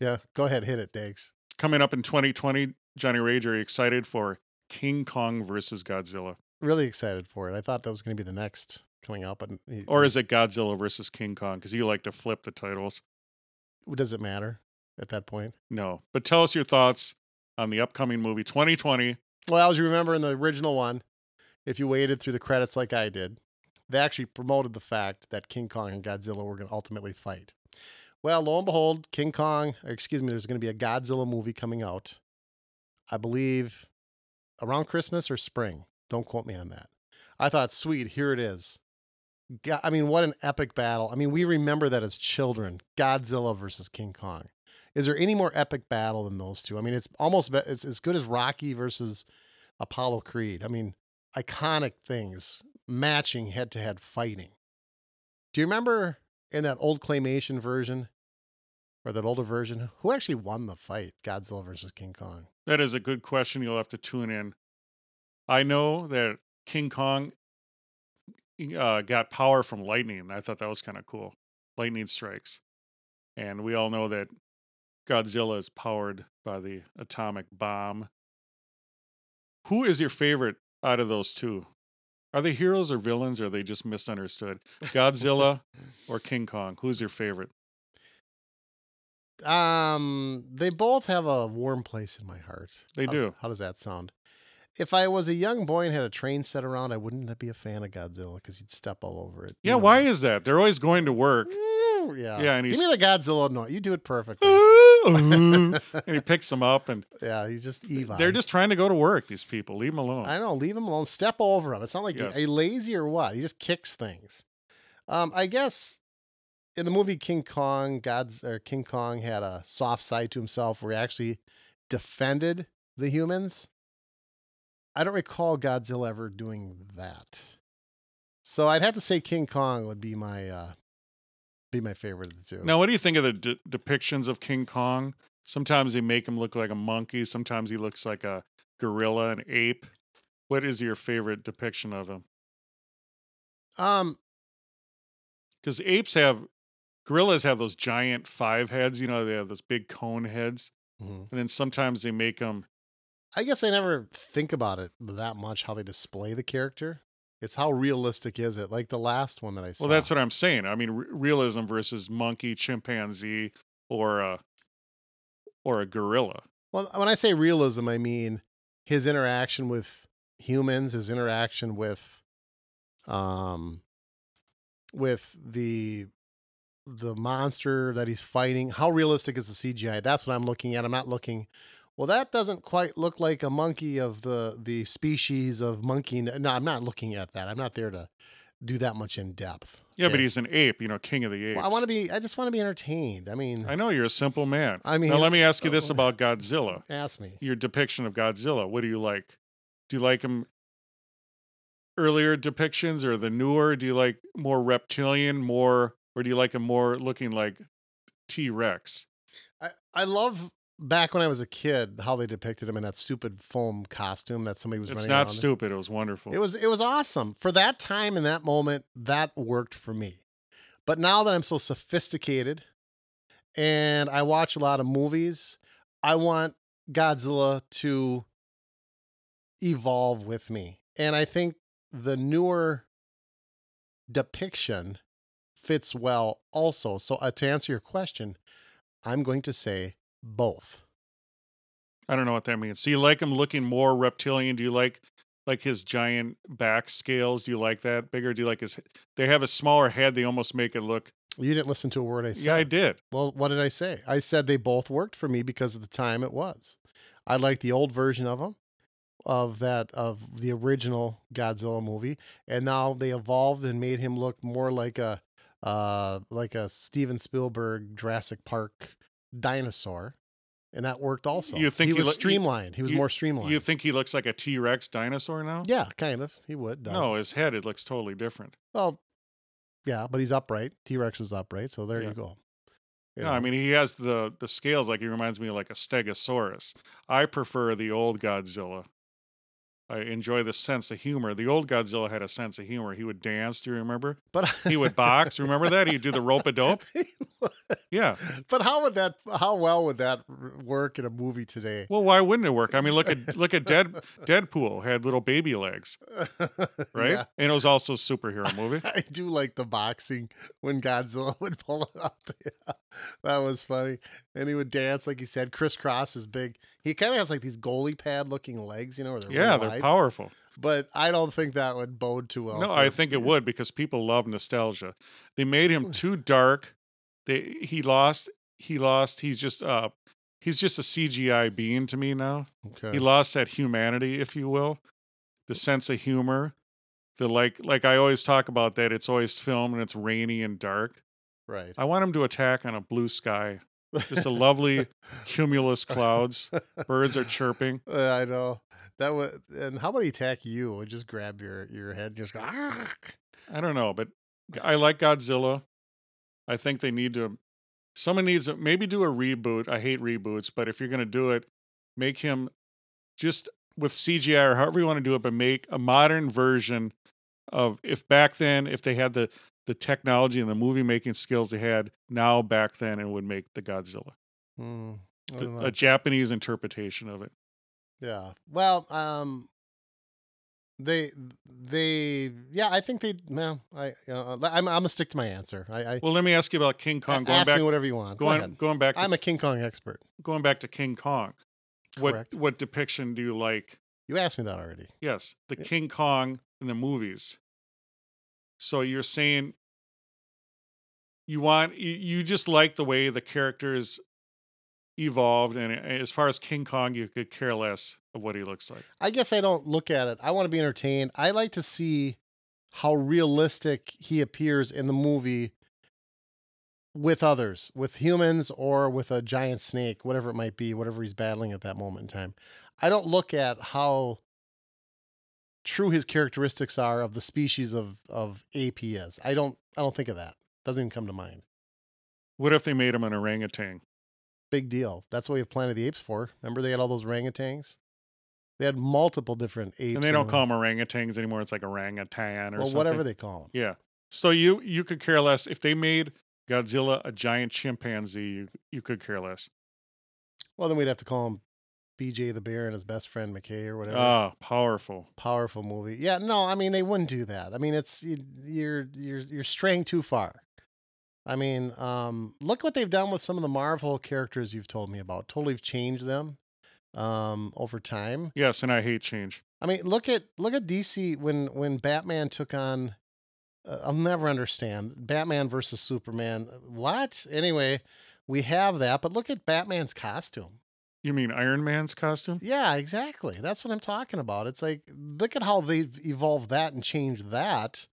Yeah, go ahead, hit it, Dags. coming up in 2020, Johnny Rage, are you excited for King Kong versus Godzilla? Really excited for it. I thought that was going to be the next coming up, and Or is it Godzilla versus King Kong? Because you like to flip the titles. does it matter at that point? No. But tell us your thoughts on the upcoming movie 2020. Well, as you remember in the original one, if you waited through the credits like I did, they actually promoted the fact that King Kong and Godzilla were going to ultimately fight. Well, lo and behold, King Kong, or excuse me, there's going to be a Godzilla movie coming out, I believe around Christmas or spring. Don't quote me on that. I thought, sweet, here it is. Go- I mean, what an epic battle. I mean, we remember that as children Godzilla versus King Kong. Is there any more epic battle than those two? I mean, it's almost it's as good as Rocky versus Apollo Creed. I mean, iconic things matching head to head fighting. Do you remember in that old claymation version or that older version, who actually won the fight, Godzilla versus King Kong? That is a good question. You'll have to tune in. I know that King Kong uh, got power from lightning. I thought that was kind of cool. Lightning strikes. And we all know that Godzilla is powered by the atomic bomb. Who is your favorite out of those two? Are they heroes or villains or are they just misunderstood? Godzilla or King Kong? Who's your favorite? Um, they both have a warm place in my heart. They How- do. How does that sound? If I was a young boy and had a train set around, I wouldn't be a fan of Godzilla because he'd step all over it. you Yeah, know. why is that? They're always going to work. Ooh, yeah. Yeah, and Give he's- me the Godzilla noise. You do it perfectly. and he picks them up and yeah, he's just evil. They're just trying to go to work, these people. Leave them alone. I know. Leave him alone. Step over him. It's not like Yes. are you lazy or what? He just kicks things. Um, I guess in the movie King Kong, God's or King Kong had a soft side to himself where he actually defended the humans. I don't recall Godzilla ever doing that. So I'd have to say King Kong would be my uh be my favorite of the two. Now, what do you think of the de- depictions of King Kong? Sometimes they make him look like a monkey. Sometimes he looks like a gorilla, an ape. What is your favorite depiction of him? Um Because apes have, gorillas have those giant five heads. You know, they have those big cone heads, mhm. and then sometimes they make them. I guess I never think about it that much how they display the character. It's how realistic is it? Like the last one that I saw. Well, that's what I'm saying. I mean, re- realism versus monkey, chimpanzee, or a or a gorilla. Well, when I say realism, I mean his interaction with humans, his interaction with um with the the monster that he's fighting. How realistic is the CGI? That's what I'm looking at. I'm not looking well, that doesn't quite look like a monkey of the the species of monkey. No, I'm not looking at that. I'm not there to do that much in depth. Yeah, but he's an ape. You know, king of the apes. Well, I want to be. I just want to be entertained. I mean, I know you're a simple man. I mean, now let me ask you this uh, about Godzilla. ask me. Your depiction of Godzilla. What do you like? Do you like him earlier depictions or the newer? Do you like more reptilian, more, or do you like him more looking like T Rex? I, I love back when I was a kid how they depicted him in that stupid foam costume that somebody was It's running not around in. stupid. It was wonderful. It was it was awesome for that time and that moment. That worked for me. But now that I'm so sophisticated and I watch a lot of movies, I want Godzilla to evolve with me. And I think the newer depiction fits well also. So uh, to answer your question, I'm going to say both. I don't know what that means. So you like him looking more reptilian? Do you like like his giant back scales? Do you like that bigger? Do you like his? They have a smaller head. They almost make it look. You didn't listen to a word I said. Yeah, I did. Well, what did I say? I said they both worked for me because of the time it was. I like the old version of them, of that of the original Godzilla movie, and now they evolved and made him look more like a uh like a Steven Spielberg Jurassic Park dinosaur, and that worked also. You think he he was lo- streamlined? He was you- more streamlined. You think he looks like a T Rex dinosaur now? yeah, kind of. He would. Does. No, his head it looks totally different. well, yeah, but he's upright. T Rex is upright, so there Yeah. you go. You No, I mean he has the the scales like he reminds me of like a Stegosaurus. I prefer the old Godzilla. I enjoy the sense of humor. The old Godzilla had a sense of humor. He would dance. Do you remember? but He would box. Remember that? He'd do the rope a dope. Yeah. But how would that? How well would that work in a movie today? Well, why wouldn't it work? I mean, look at look at Dead Deadpool had little baby legs, right? Yeah. And it was also a superhero movie. I do like the boxing when Godzilla would pull it out. That was funny. And he would dance like he said. Crisscross is big. He kind of has like these goalie pad looking legs, you know, where they're Yeah, really they're wide. powerful. But I don't think that would bode too well. no, I think it would because people love nostalgia. They made him too dark. They he lost he lost he's just uh he's just a CGI being to me now. Okay. He lost that humanity, if you will, the sense of humor. The like like I always talk about that it's always filmed and it's rainy and dark. Right. I want him to attack on a blue sky. Just a lovely cumulus clouds. Birds are chirping. Uh, I know that would. And how about he attack you? Would just grab your your head and just go. "Ah." I don't know, but I like Godzilla. I think they need to. Someone needs to maybe do a reboot. I hate reboots, but if you're going to do it, make him just with CGI or however you want to do it, but make a modern version of if back then, if they had the the technology and the movie making skills they had now back then, and would make the Godzilla I The- a Japanese interpretation of it. Yeah. Well, um, they they yeah, I think they. No, I uh, I'm I'm gonna stick to my answer. I, I Well, let me ask you about King Kong. Going ask back, me whatever you want. Going ahead. going back to I'm a King Kong expert. going back to King Kong. What Correct. what depiction do you like? You asked me that already. Yes, the Yeah. King Kong in the movies. So you're saying you want you, just like the way the characters evolved, and uh, as far as King Kong, you could care less of what he looks like. I guess I don't look at it. I want to be entertained. I like to see how realistic he appears in the movie with others, with humans or with a giant snake, whatever it might be, whatever he's battling at that moment in time. I don't look at how true his characteristics are of the species of of ape he is. I don't I don't think of that. Doesn't even come to mind. What if they made him an orangutan? Big deal. That's what we have Planet of the Apes for. Remember they had all those orangutans? They had multiple different apes. And they don't call them orangutans anymore. It's like orangutan or well, something. whatever they call them. Yeah. So you you could care less if they made Godzilla a giant chimpanzee. You you could care less. Well, then we'd have to call him BJ the Bear and his best friend McKay or whatever. Ah, powerful. Powerful movie. Yeah, no, I mean they wouldn't do that. I mean it's you- you're you're you're straying too far. I mean, um, look what they've done with some of the Marvel characters you've told me about. Totally changed them um, over time. Yes, and I hate change. I mean, look at look at DC when when Batman took on. Uh, I'll never understand Batman versus Superman. What? Anyway, we have that, but look at Batman's costume. You mean Iron Man's costume? Yeah, exactly. That's what I'm talking about. It's like look at how they've evolved that and changed that.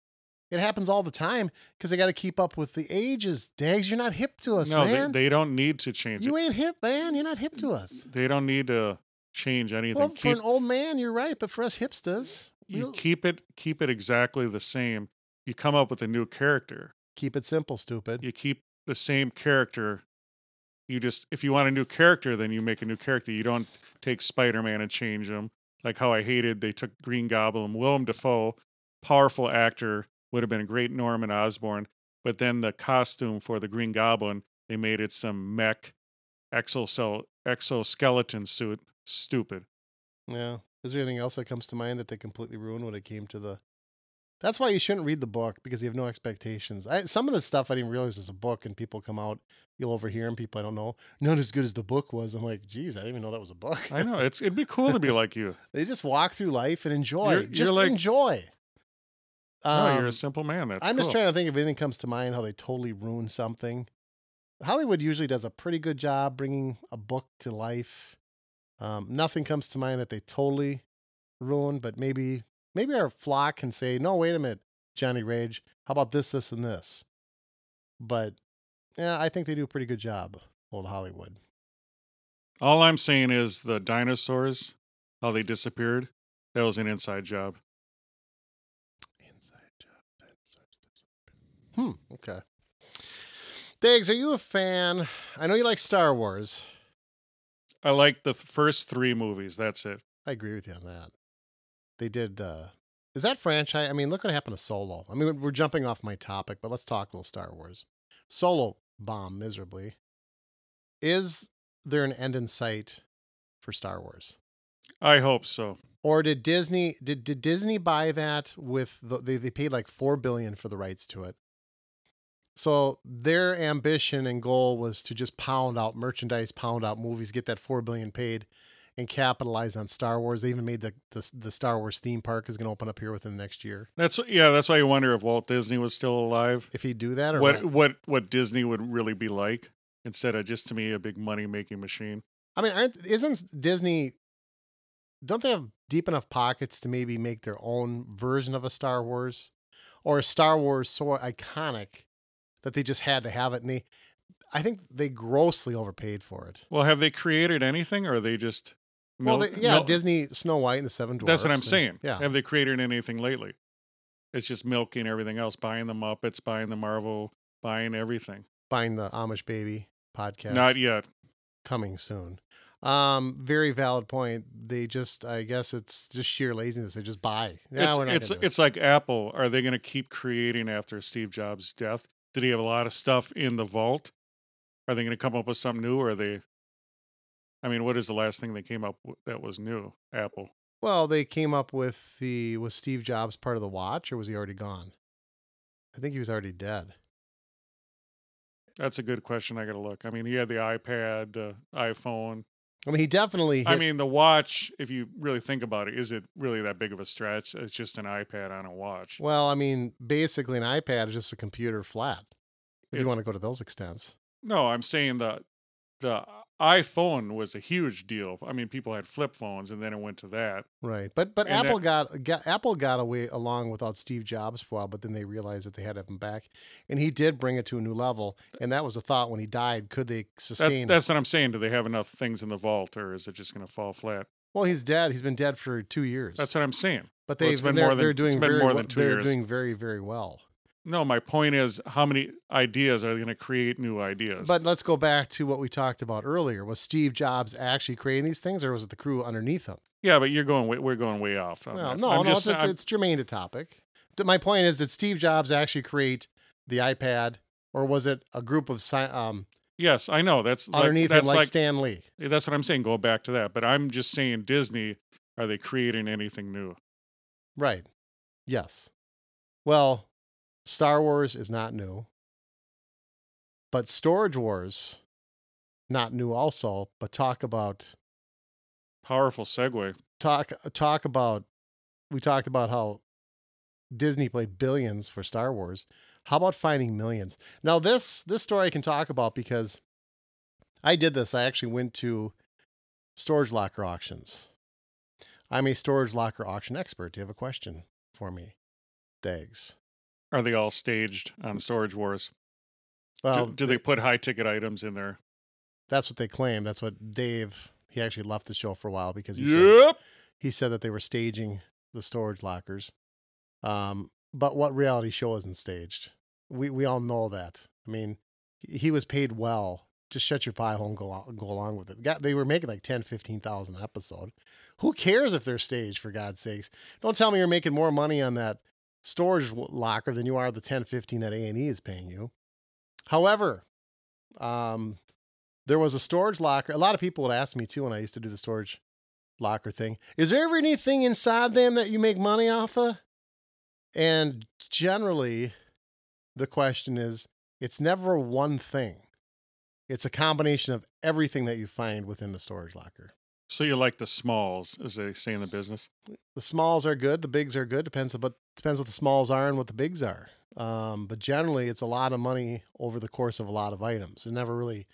It happens all the time because they got to keep up with the ages. Dags, you're not hip to us, no, man. They, they don't need to change you it. ain't hip, man. You're not hip to us. They don't need to change anything. Well, for an old man, you're right, but for us hipsters, you we'll keep it keep it exactly the same. You come up with a new character. keep it simple, stupid. You keep the same character. You just if you want a new character, then you make a new character. You don't take Spider Man and change him. Like how I hated they took Green Goblin, Willem Dafoe, powerful actor, would have been a great Norman Osborn, but then the costume for the Green Goblin, they made it some mech exoskeleton suit. Stupid. Yeah. Is there anything else that comes to mind that they completely ruined when it came to the? That's why you shouldn't read the book because you have no expectations. I, some of the stuff I didn't realize was a book, and people come out, you'll overhear them. People I don't know, not as good as the book was. I'm like, geez, I didn't even know that was a book. I know it's it'd be cool to be like you. they just walk through life and enjoy. You're- you're just like- enjoy. No, you're Um, a simple man. That's I'm just trying to think if anything comes to mind how they totally ruin something. Hollywood usually does a pretty good job bringing a book to life. Um, nothing comes to mind that they totally ruin, but maybe maybe our flock can say, "No, wait a minute, Johnny Rage. How about this, this, and this?" But yeah, I think they do a pretty good job, old Hollywood. All I'm saying is the dinosaurs, how they disappeared, that was an inside job. Inside job. Hmm. Okay. Dags, are you a fan? I know you like Star Wars. I like the th- first three movies. That's it. I agree with you on that. They did. uh Is that franchise? I mean, look what happened to Solo. I mean, we're jumping off my topic, but let's talk a little Star Wars. Solo bombed miserably. Is there an end in sight for Star Wars? I hope so. Or did Disney did, did Disney buy that with the, they they paid like 4 billion for the rights to it. So their ambition and goal was to just pound out merchandise, pound out movies, get that 4 billion paid and capitalize on Star Wars. They even made the the, the Star Wars theme park is going to open up here within the next year. That's yeah. That's why you wonder if Walt Disney was still alive. If he'd do that or What not. what what Disney would really be like instead of just to me a big money making machine. I mean, aren't isn't Disney don't they have deep enough pockets to maybe make their own version of a Star Wars or a Star Wars so iconic that they just had to have it and they I think they grossly overpaid for it. Well, have they created anything, or are they just? Well, they, yeah, milk- Disney Snow White and the Seven Dwarfs. That's what I'm and- saying. Yeah. Have they created anything lately? It's just milking everything else, buying the Muppets, buying the Marvel, buying everything. Buying the Amish Baby podcast. Not yet. coming soon. Um, very valid point. They just, I guess, it's just sheer laziness. They just buy. Yeah, it's we're not it's gonna do it. it's like Apple. Are they going to keep creating after Steve Jobs' death? Did he have a lot of stuff in the vault? Are they going to come up with something new? Or are they? I mean, what is the last thing they came up with that was new? Apple. Well, they came up with the was Steve Jobs part of the watch, or was he already gone? I think he was already dead. That's a good question. I got to look. I mean, he had the iPad, the iPhone. I mean, he definitely. Hit, I mean, the watch. If you really think about it, is it really that big of a stretch? It's just an iPad on a watch. well, I mean, basically, an iPad is just a computer flat. If you want to go to those extents, No, I'm saying the the iPhone was a huge deal. I mean, people had flip phones, and then it went to that. Right. But but And Apple got, got Apple got away along without Steve Jobs for a while, but then they realized that they had to have him back. And he did bring it to a new level. And that was a thought when he died. Could they that sustain that's what I'm saying. Do they have enough things in the vault, or is it just going to fall flat? Well, he's dead. He's been dead for two years. That's what I'm saying. but they've it's been they're, more than- they're doing been very more than two they're years. doing very, very well. No, my point is, how many ideas are they going to create new ideas? But let's go back to what we talked about earlier. Was Steve Jobs actually creating these things or was it the crew underneath him? yeah, but you're going. Way, we're going way off. Well, that. no, I'm no, just, it's, it's, it's germane to topic. My point is, did Steve Jobs actually create the iPad, or was it a group of um, yes, I know. That's like, underneath that's him, like, like Stan Lee? that's what I'm saying. Go back to that. But I'm just saying, Disney. Are they creating anything new? Right. Yes. Well, Star Wars is not new, but Storage Wars, not new also. But talk about Powerful segue. talk talk about. We talked about how Disney played billions for Star Wars. How about finding millions? Now this this story I can talk about because I did this. I actually went to storage locker auctions. I'm a storage locker auction expert. Do you have a question for me, Dags? Are they all staged on Storage Wars? Well, do, do they put high ticket items in there? That's what they claim. That's what Dave. He actually left the show for a while because he said, he said that they were staging the storage lockers. Um, but what reality show isn't staged? We we all know that. I mean, he was paid well. Just shut your pie hole and go on, go along with it. They were making like 10, 15,000 an episode. Who cares if they're staged for God's sakes? Don't tell me you're making more money on that storage locker than you are the 10, 15 that A&E is paying you. However, um, there was a storage locker. A lot of people would ask me too when I used to do the storage locker thing. Is there ever anything inside them that you make money off of? And generally, the question is it's never one thing. It's a combination of everything that you find within the storage locker. So you like the smalls, as they say in the business. The smalls are good, the bigs are good. Depends on, but depends what the smalls are and what the bigs are. Um, but generally, it's a lot of money over the course of a lot of items. It never really.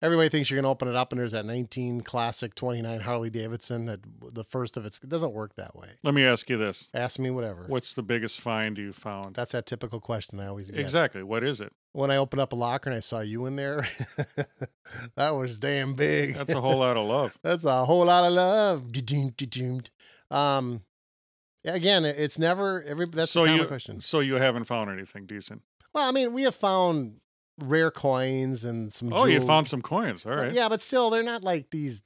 Everybody thinks you're going to open it up and there's that 19 classic 29 Harley Davidson, that the first of its. It doesn't work that way. Let me ask you this: Ask me whatever. What's the biggest find you found? That's that typical question I always get. Exactly. What is it? When I opened up a locker and I saw you in there, that was damn big. That's a whole lot of love. That's a whole lot of love. Um, again, it's never every. That's so a common you, question. So you haven't found anything decent. Well, I mean, we have found rare coins and some. Oh, you found some coins. All Uh. Yeah, but still, they're not like these.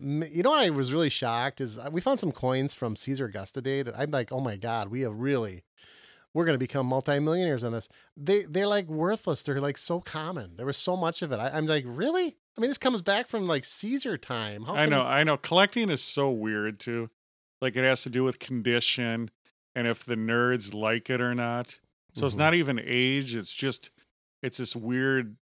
You know what I was really shocked is uh, we found some coins from Caesar Augusta Day that I'm like, oh my god, we have really, we're gonna become multimillionaires on this. They they're like worthless. They're like so common. There was so much of it. I, I'm like, really? I mean, this comes back from like Caesar time. How I know. I know. Collecting is so weird too. Like it has to do with condition and if the nerds like it or not. So it's Mhm. not even age. It's just it's this weird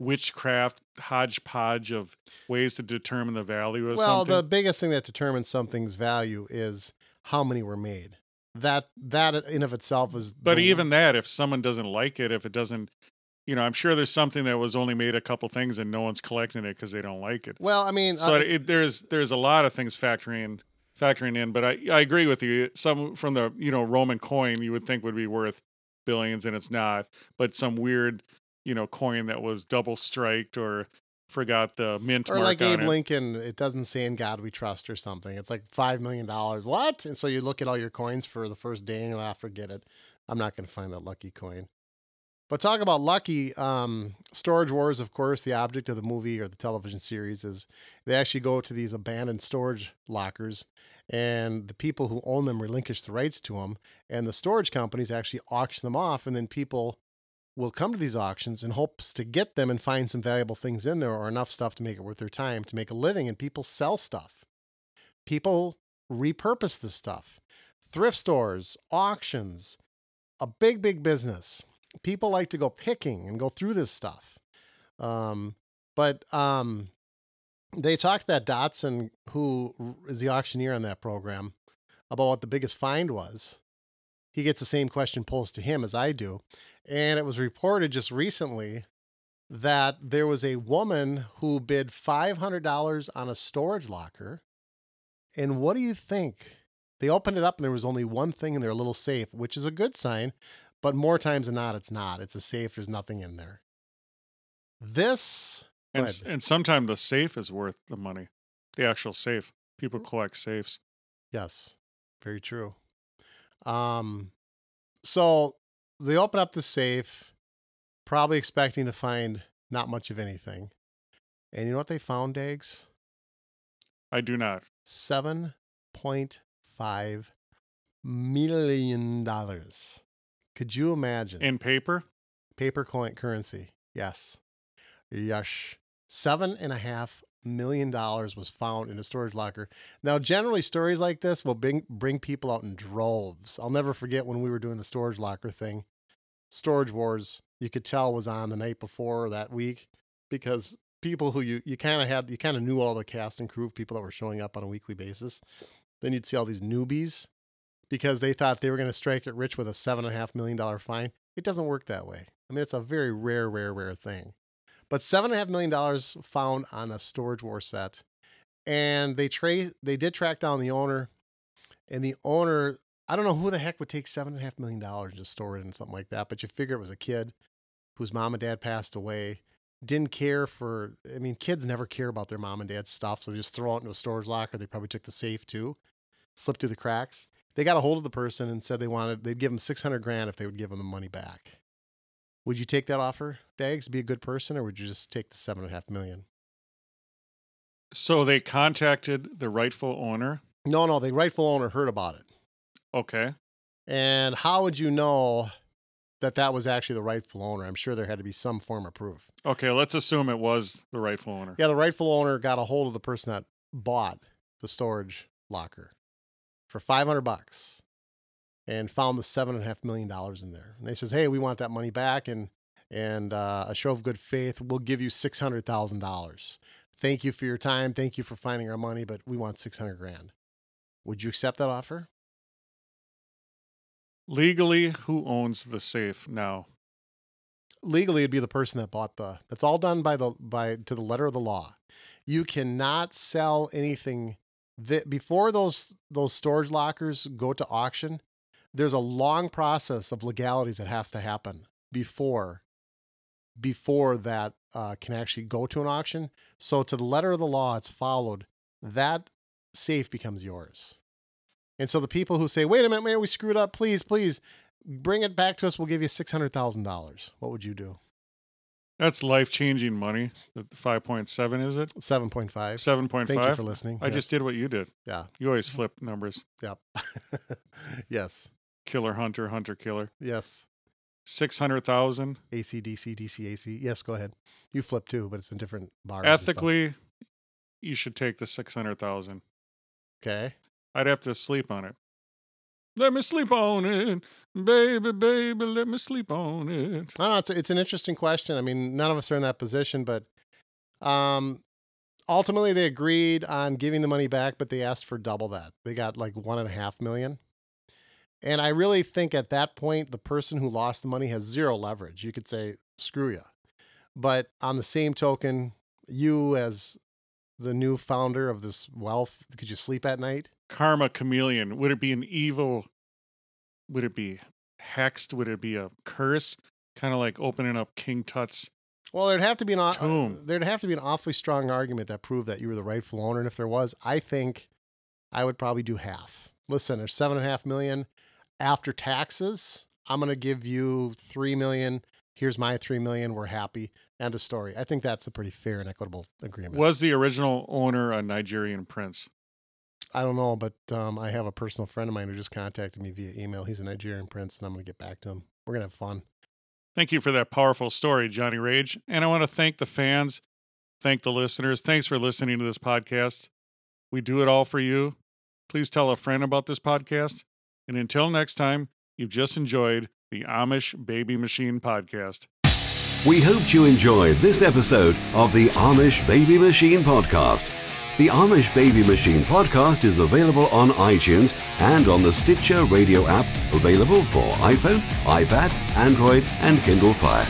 witchcraft hodgepodge of ways to determine the value of Well, something. Well, the biggest thing that determines something's value is how many were made. That that in of itself is. But even that, if someone doesn't like it, if it doesn't, you know, I'm sure there's something that was only made a couple things and no one's collecting it because they don't like it. well, I mean, So it, there's there's a lot of things factoring factoring in, but I I agree with you. Some from the you know Roman coin you would think would be worth billions and it's not, but some weird you know coin that was double striked or forgot the mint or like Abe it. Lincoln, it doesn't say "In God We Trust" or something. It's like five million dollars. What? And so you look at all your coins for the first day, and you'll ah, forget it. I'm not going to find that lucky coin. But talk about lucky. Um, storage Wars, of course, the object of the movie or the television series is they actually go to these abandoned storage lockers, and the people who own them relinquish the rights to them, and the storage companies actually auction them off, and then people will come to these auctions in hopes to get them and find some valuable things in there or enough stuff to make it worth their time to make a living. And people sell stuff. People repurpose this stuff. Thrift stores, auctions, a big, big business. People like to go picking and go through this stuff. Um, but um, they talked that Dotson, who is the auctioneer on that program, about what the biggest find was. He gets the same question posed to him as I do. And it was reported just recently that there was a woman who bid $500 on a storage locker. And what do you think? They opened it up and there was only one thing in their little safe, which is a good sign, but more times than not, it's not. It's a safe, there's nothing in there. This, And, s- and sometimes the safe is worth the money. The actual safe. People collect safes. yes, very true. Um, so they open up the safe, probably expecting to find not much of anything. And you know what they found, Dags? I do not. seven point five million dollars. Could you imagine? In paper? paper coin currency. Yes. Yes. Seven and a half million dollars was found in a storage locker. Now, generally, stories like this will bring bring people out in droves. I'll never forget when we were doing the storage locker thing. Storage Wars, you could tell was on the night before that week because people who you you kind of had you kind of knew all the cast and crew of people that were showing up on a weekly basis. Then you'd see all these newbies because they thought they were going to strike it rich with a seven and a half million dollar fine. It doesn't work that way. I mean, it's a very rare, rare, rare thing. But seven and a half million dollars found on a storage war set, and they tra- they did track down the owner, and the owner I don't know who the heck would take seven and a half million dollars and just store it in something like that, but you figure it was a kid whose mom and dad passed away, didn't care for. I mean, kids never care about their mom and dad's stuff, so they just throw it into a storage locker. They probably took the safe too, slipped through the cracks. They got a hold of the person and said they wanted they'd give them six hundred grand if they would give them the money back. Would you take that offer, Dags, be a good person, or would you just take the seven and a half million? So they contacted the rightful owner. No, no, the rightful owner heard about it. Okay. And how would you know that that was actually the rightful owner? I'm sure there had to be some form of proof. Okay, let's assume it was the rightful owner. Yeah, the rightful owner got a hold of the person that bought the storage locker for 500 bucks and found the seven and a half million dollars in there. And they says, "Hey, we want that money back, and and uh, a show of good faith, we'll give you six hundred thousand dollars. Thank you for your time. Thank you for finding our money, but we want six hundred grand. Would you accept that offer? Legally, who owns the safe now? legally it'd be the person that bought the that's all done by the by to the letter of the law you cannot sell anything that before those those storage lockers go to auction there's a long process of legalities that have to happen before before that uh, can actually go to an auction so to the letter of the law it's followed that safe becomes yours and so the people who say wait a minute man we screwed up please please bring it back to us. We'll give you six hundred thousand dollars. What would you do? That's life changing money. The 5.7 is it? Seven point five. 7.5? Thank you for listening. I Yes. just did what you did. yeah, You always mm-hmm. flip numbers. yep, yes, Killer hunter, hunter killer. yes. 600,000. AC DC DC AC. Yes, go ahead. You flip too, but it's in different bars. Ethically, you should take the 600,000. okay. I'd have to sleep on it. Let me sleep on it. Baby, baby, let me sleep on it. I don't know. It's it's an interesting question. I mean, none of us are in that position, but um, ultimately they agreed on giving the money back, but they asked for double that. They got like one and a half million. And I really think at that point, the person who lost the money has zero leverage. You could say, screw you. But on the same token, you as the new founder of this wealth, could you sleep at night? Karma chameleon. Would it be an evil? Would it be hexed? Would it be a curse? Kind of like opening up King Tut's. Well, there'd have to be an au- uh, Tomb. there'd have to be an awfully strong argument that proved that you were the rightful owner. And if there was, I think I would probably do half. Listen, there's seven and a half million after taxes. I'm gonna give you three million. Here's my three million. We're happy. End of story. I think that's a pretty fair and equitable agreement. Was the original owner a Nigerian prince? I don't know, but um, I have a personal friend of mine who just contacted me via email. He's a Nigerian prince, and I'm gonna get back to him. We're gonna have fun. Thank you for that powerful story, Johnny Rage. And I want to thank the fans, thank the listeners. Thanks for listening to this podcast. We do it all for you. Please tell a friend about this podcast. And until next time, you've just enjoyed the Amish Baby Machine podcast. We hoped you enjoyed this episode of the Amish Baby Machine Podcast. The Amish Baby Machine Podcast is available on iTunes and on the Stitcher radio app, available for iPhone, iPad, Android, and Kindle Fire.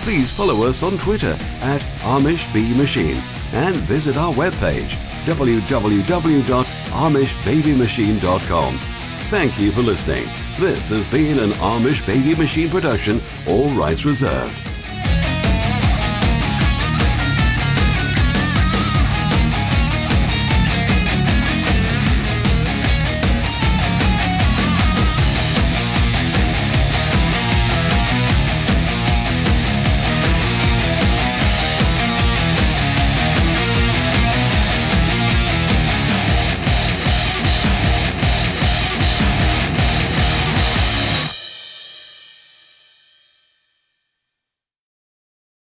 please follow us on Twitter at Amish Bee Machine and visit our webpage www.amishbabymachine.com. Thank you for listening. This has been an Amish Baby Machine production, all rights reserved.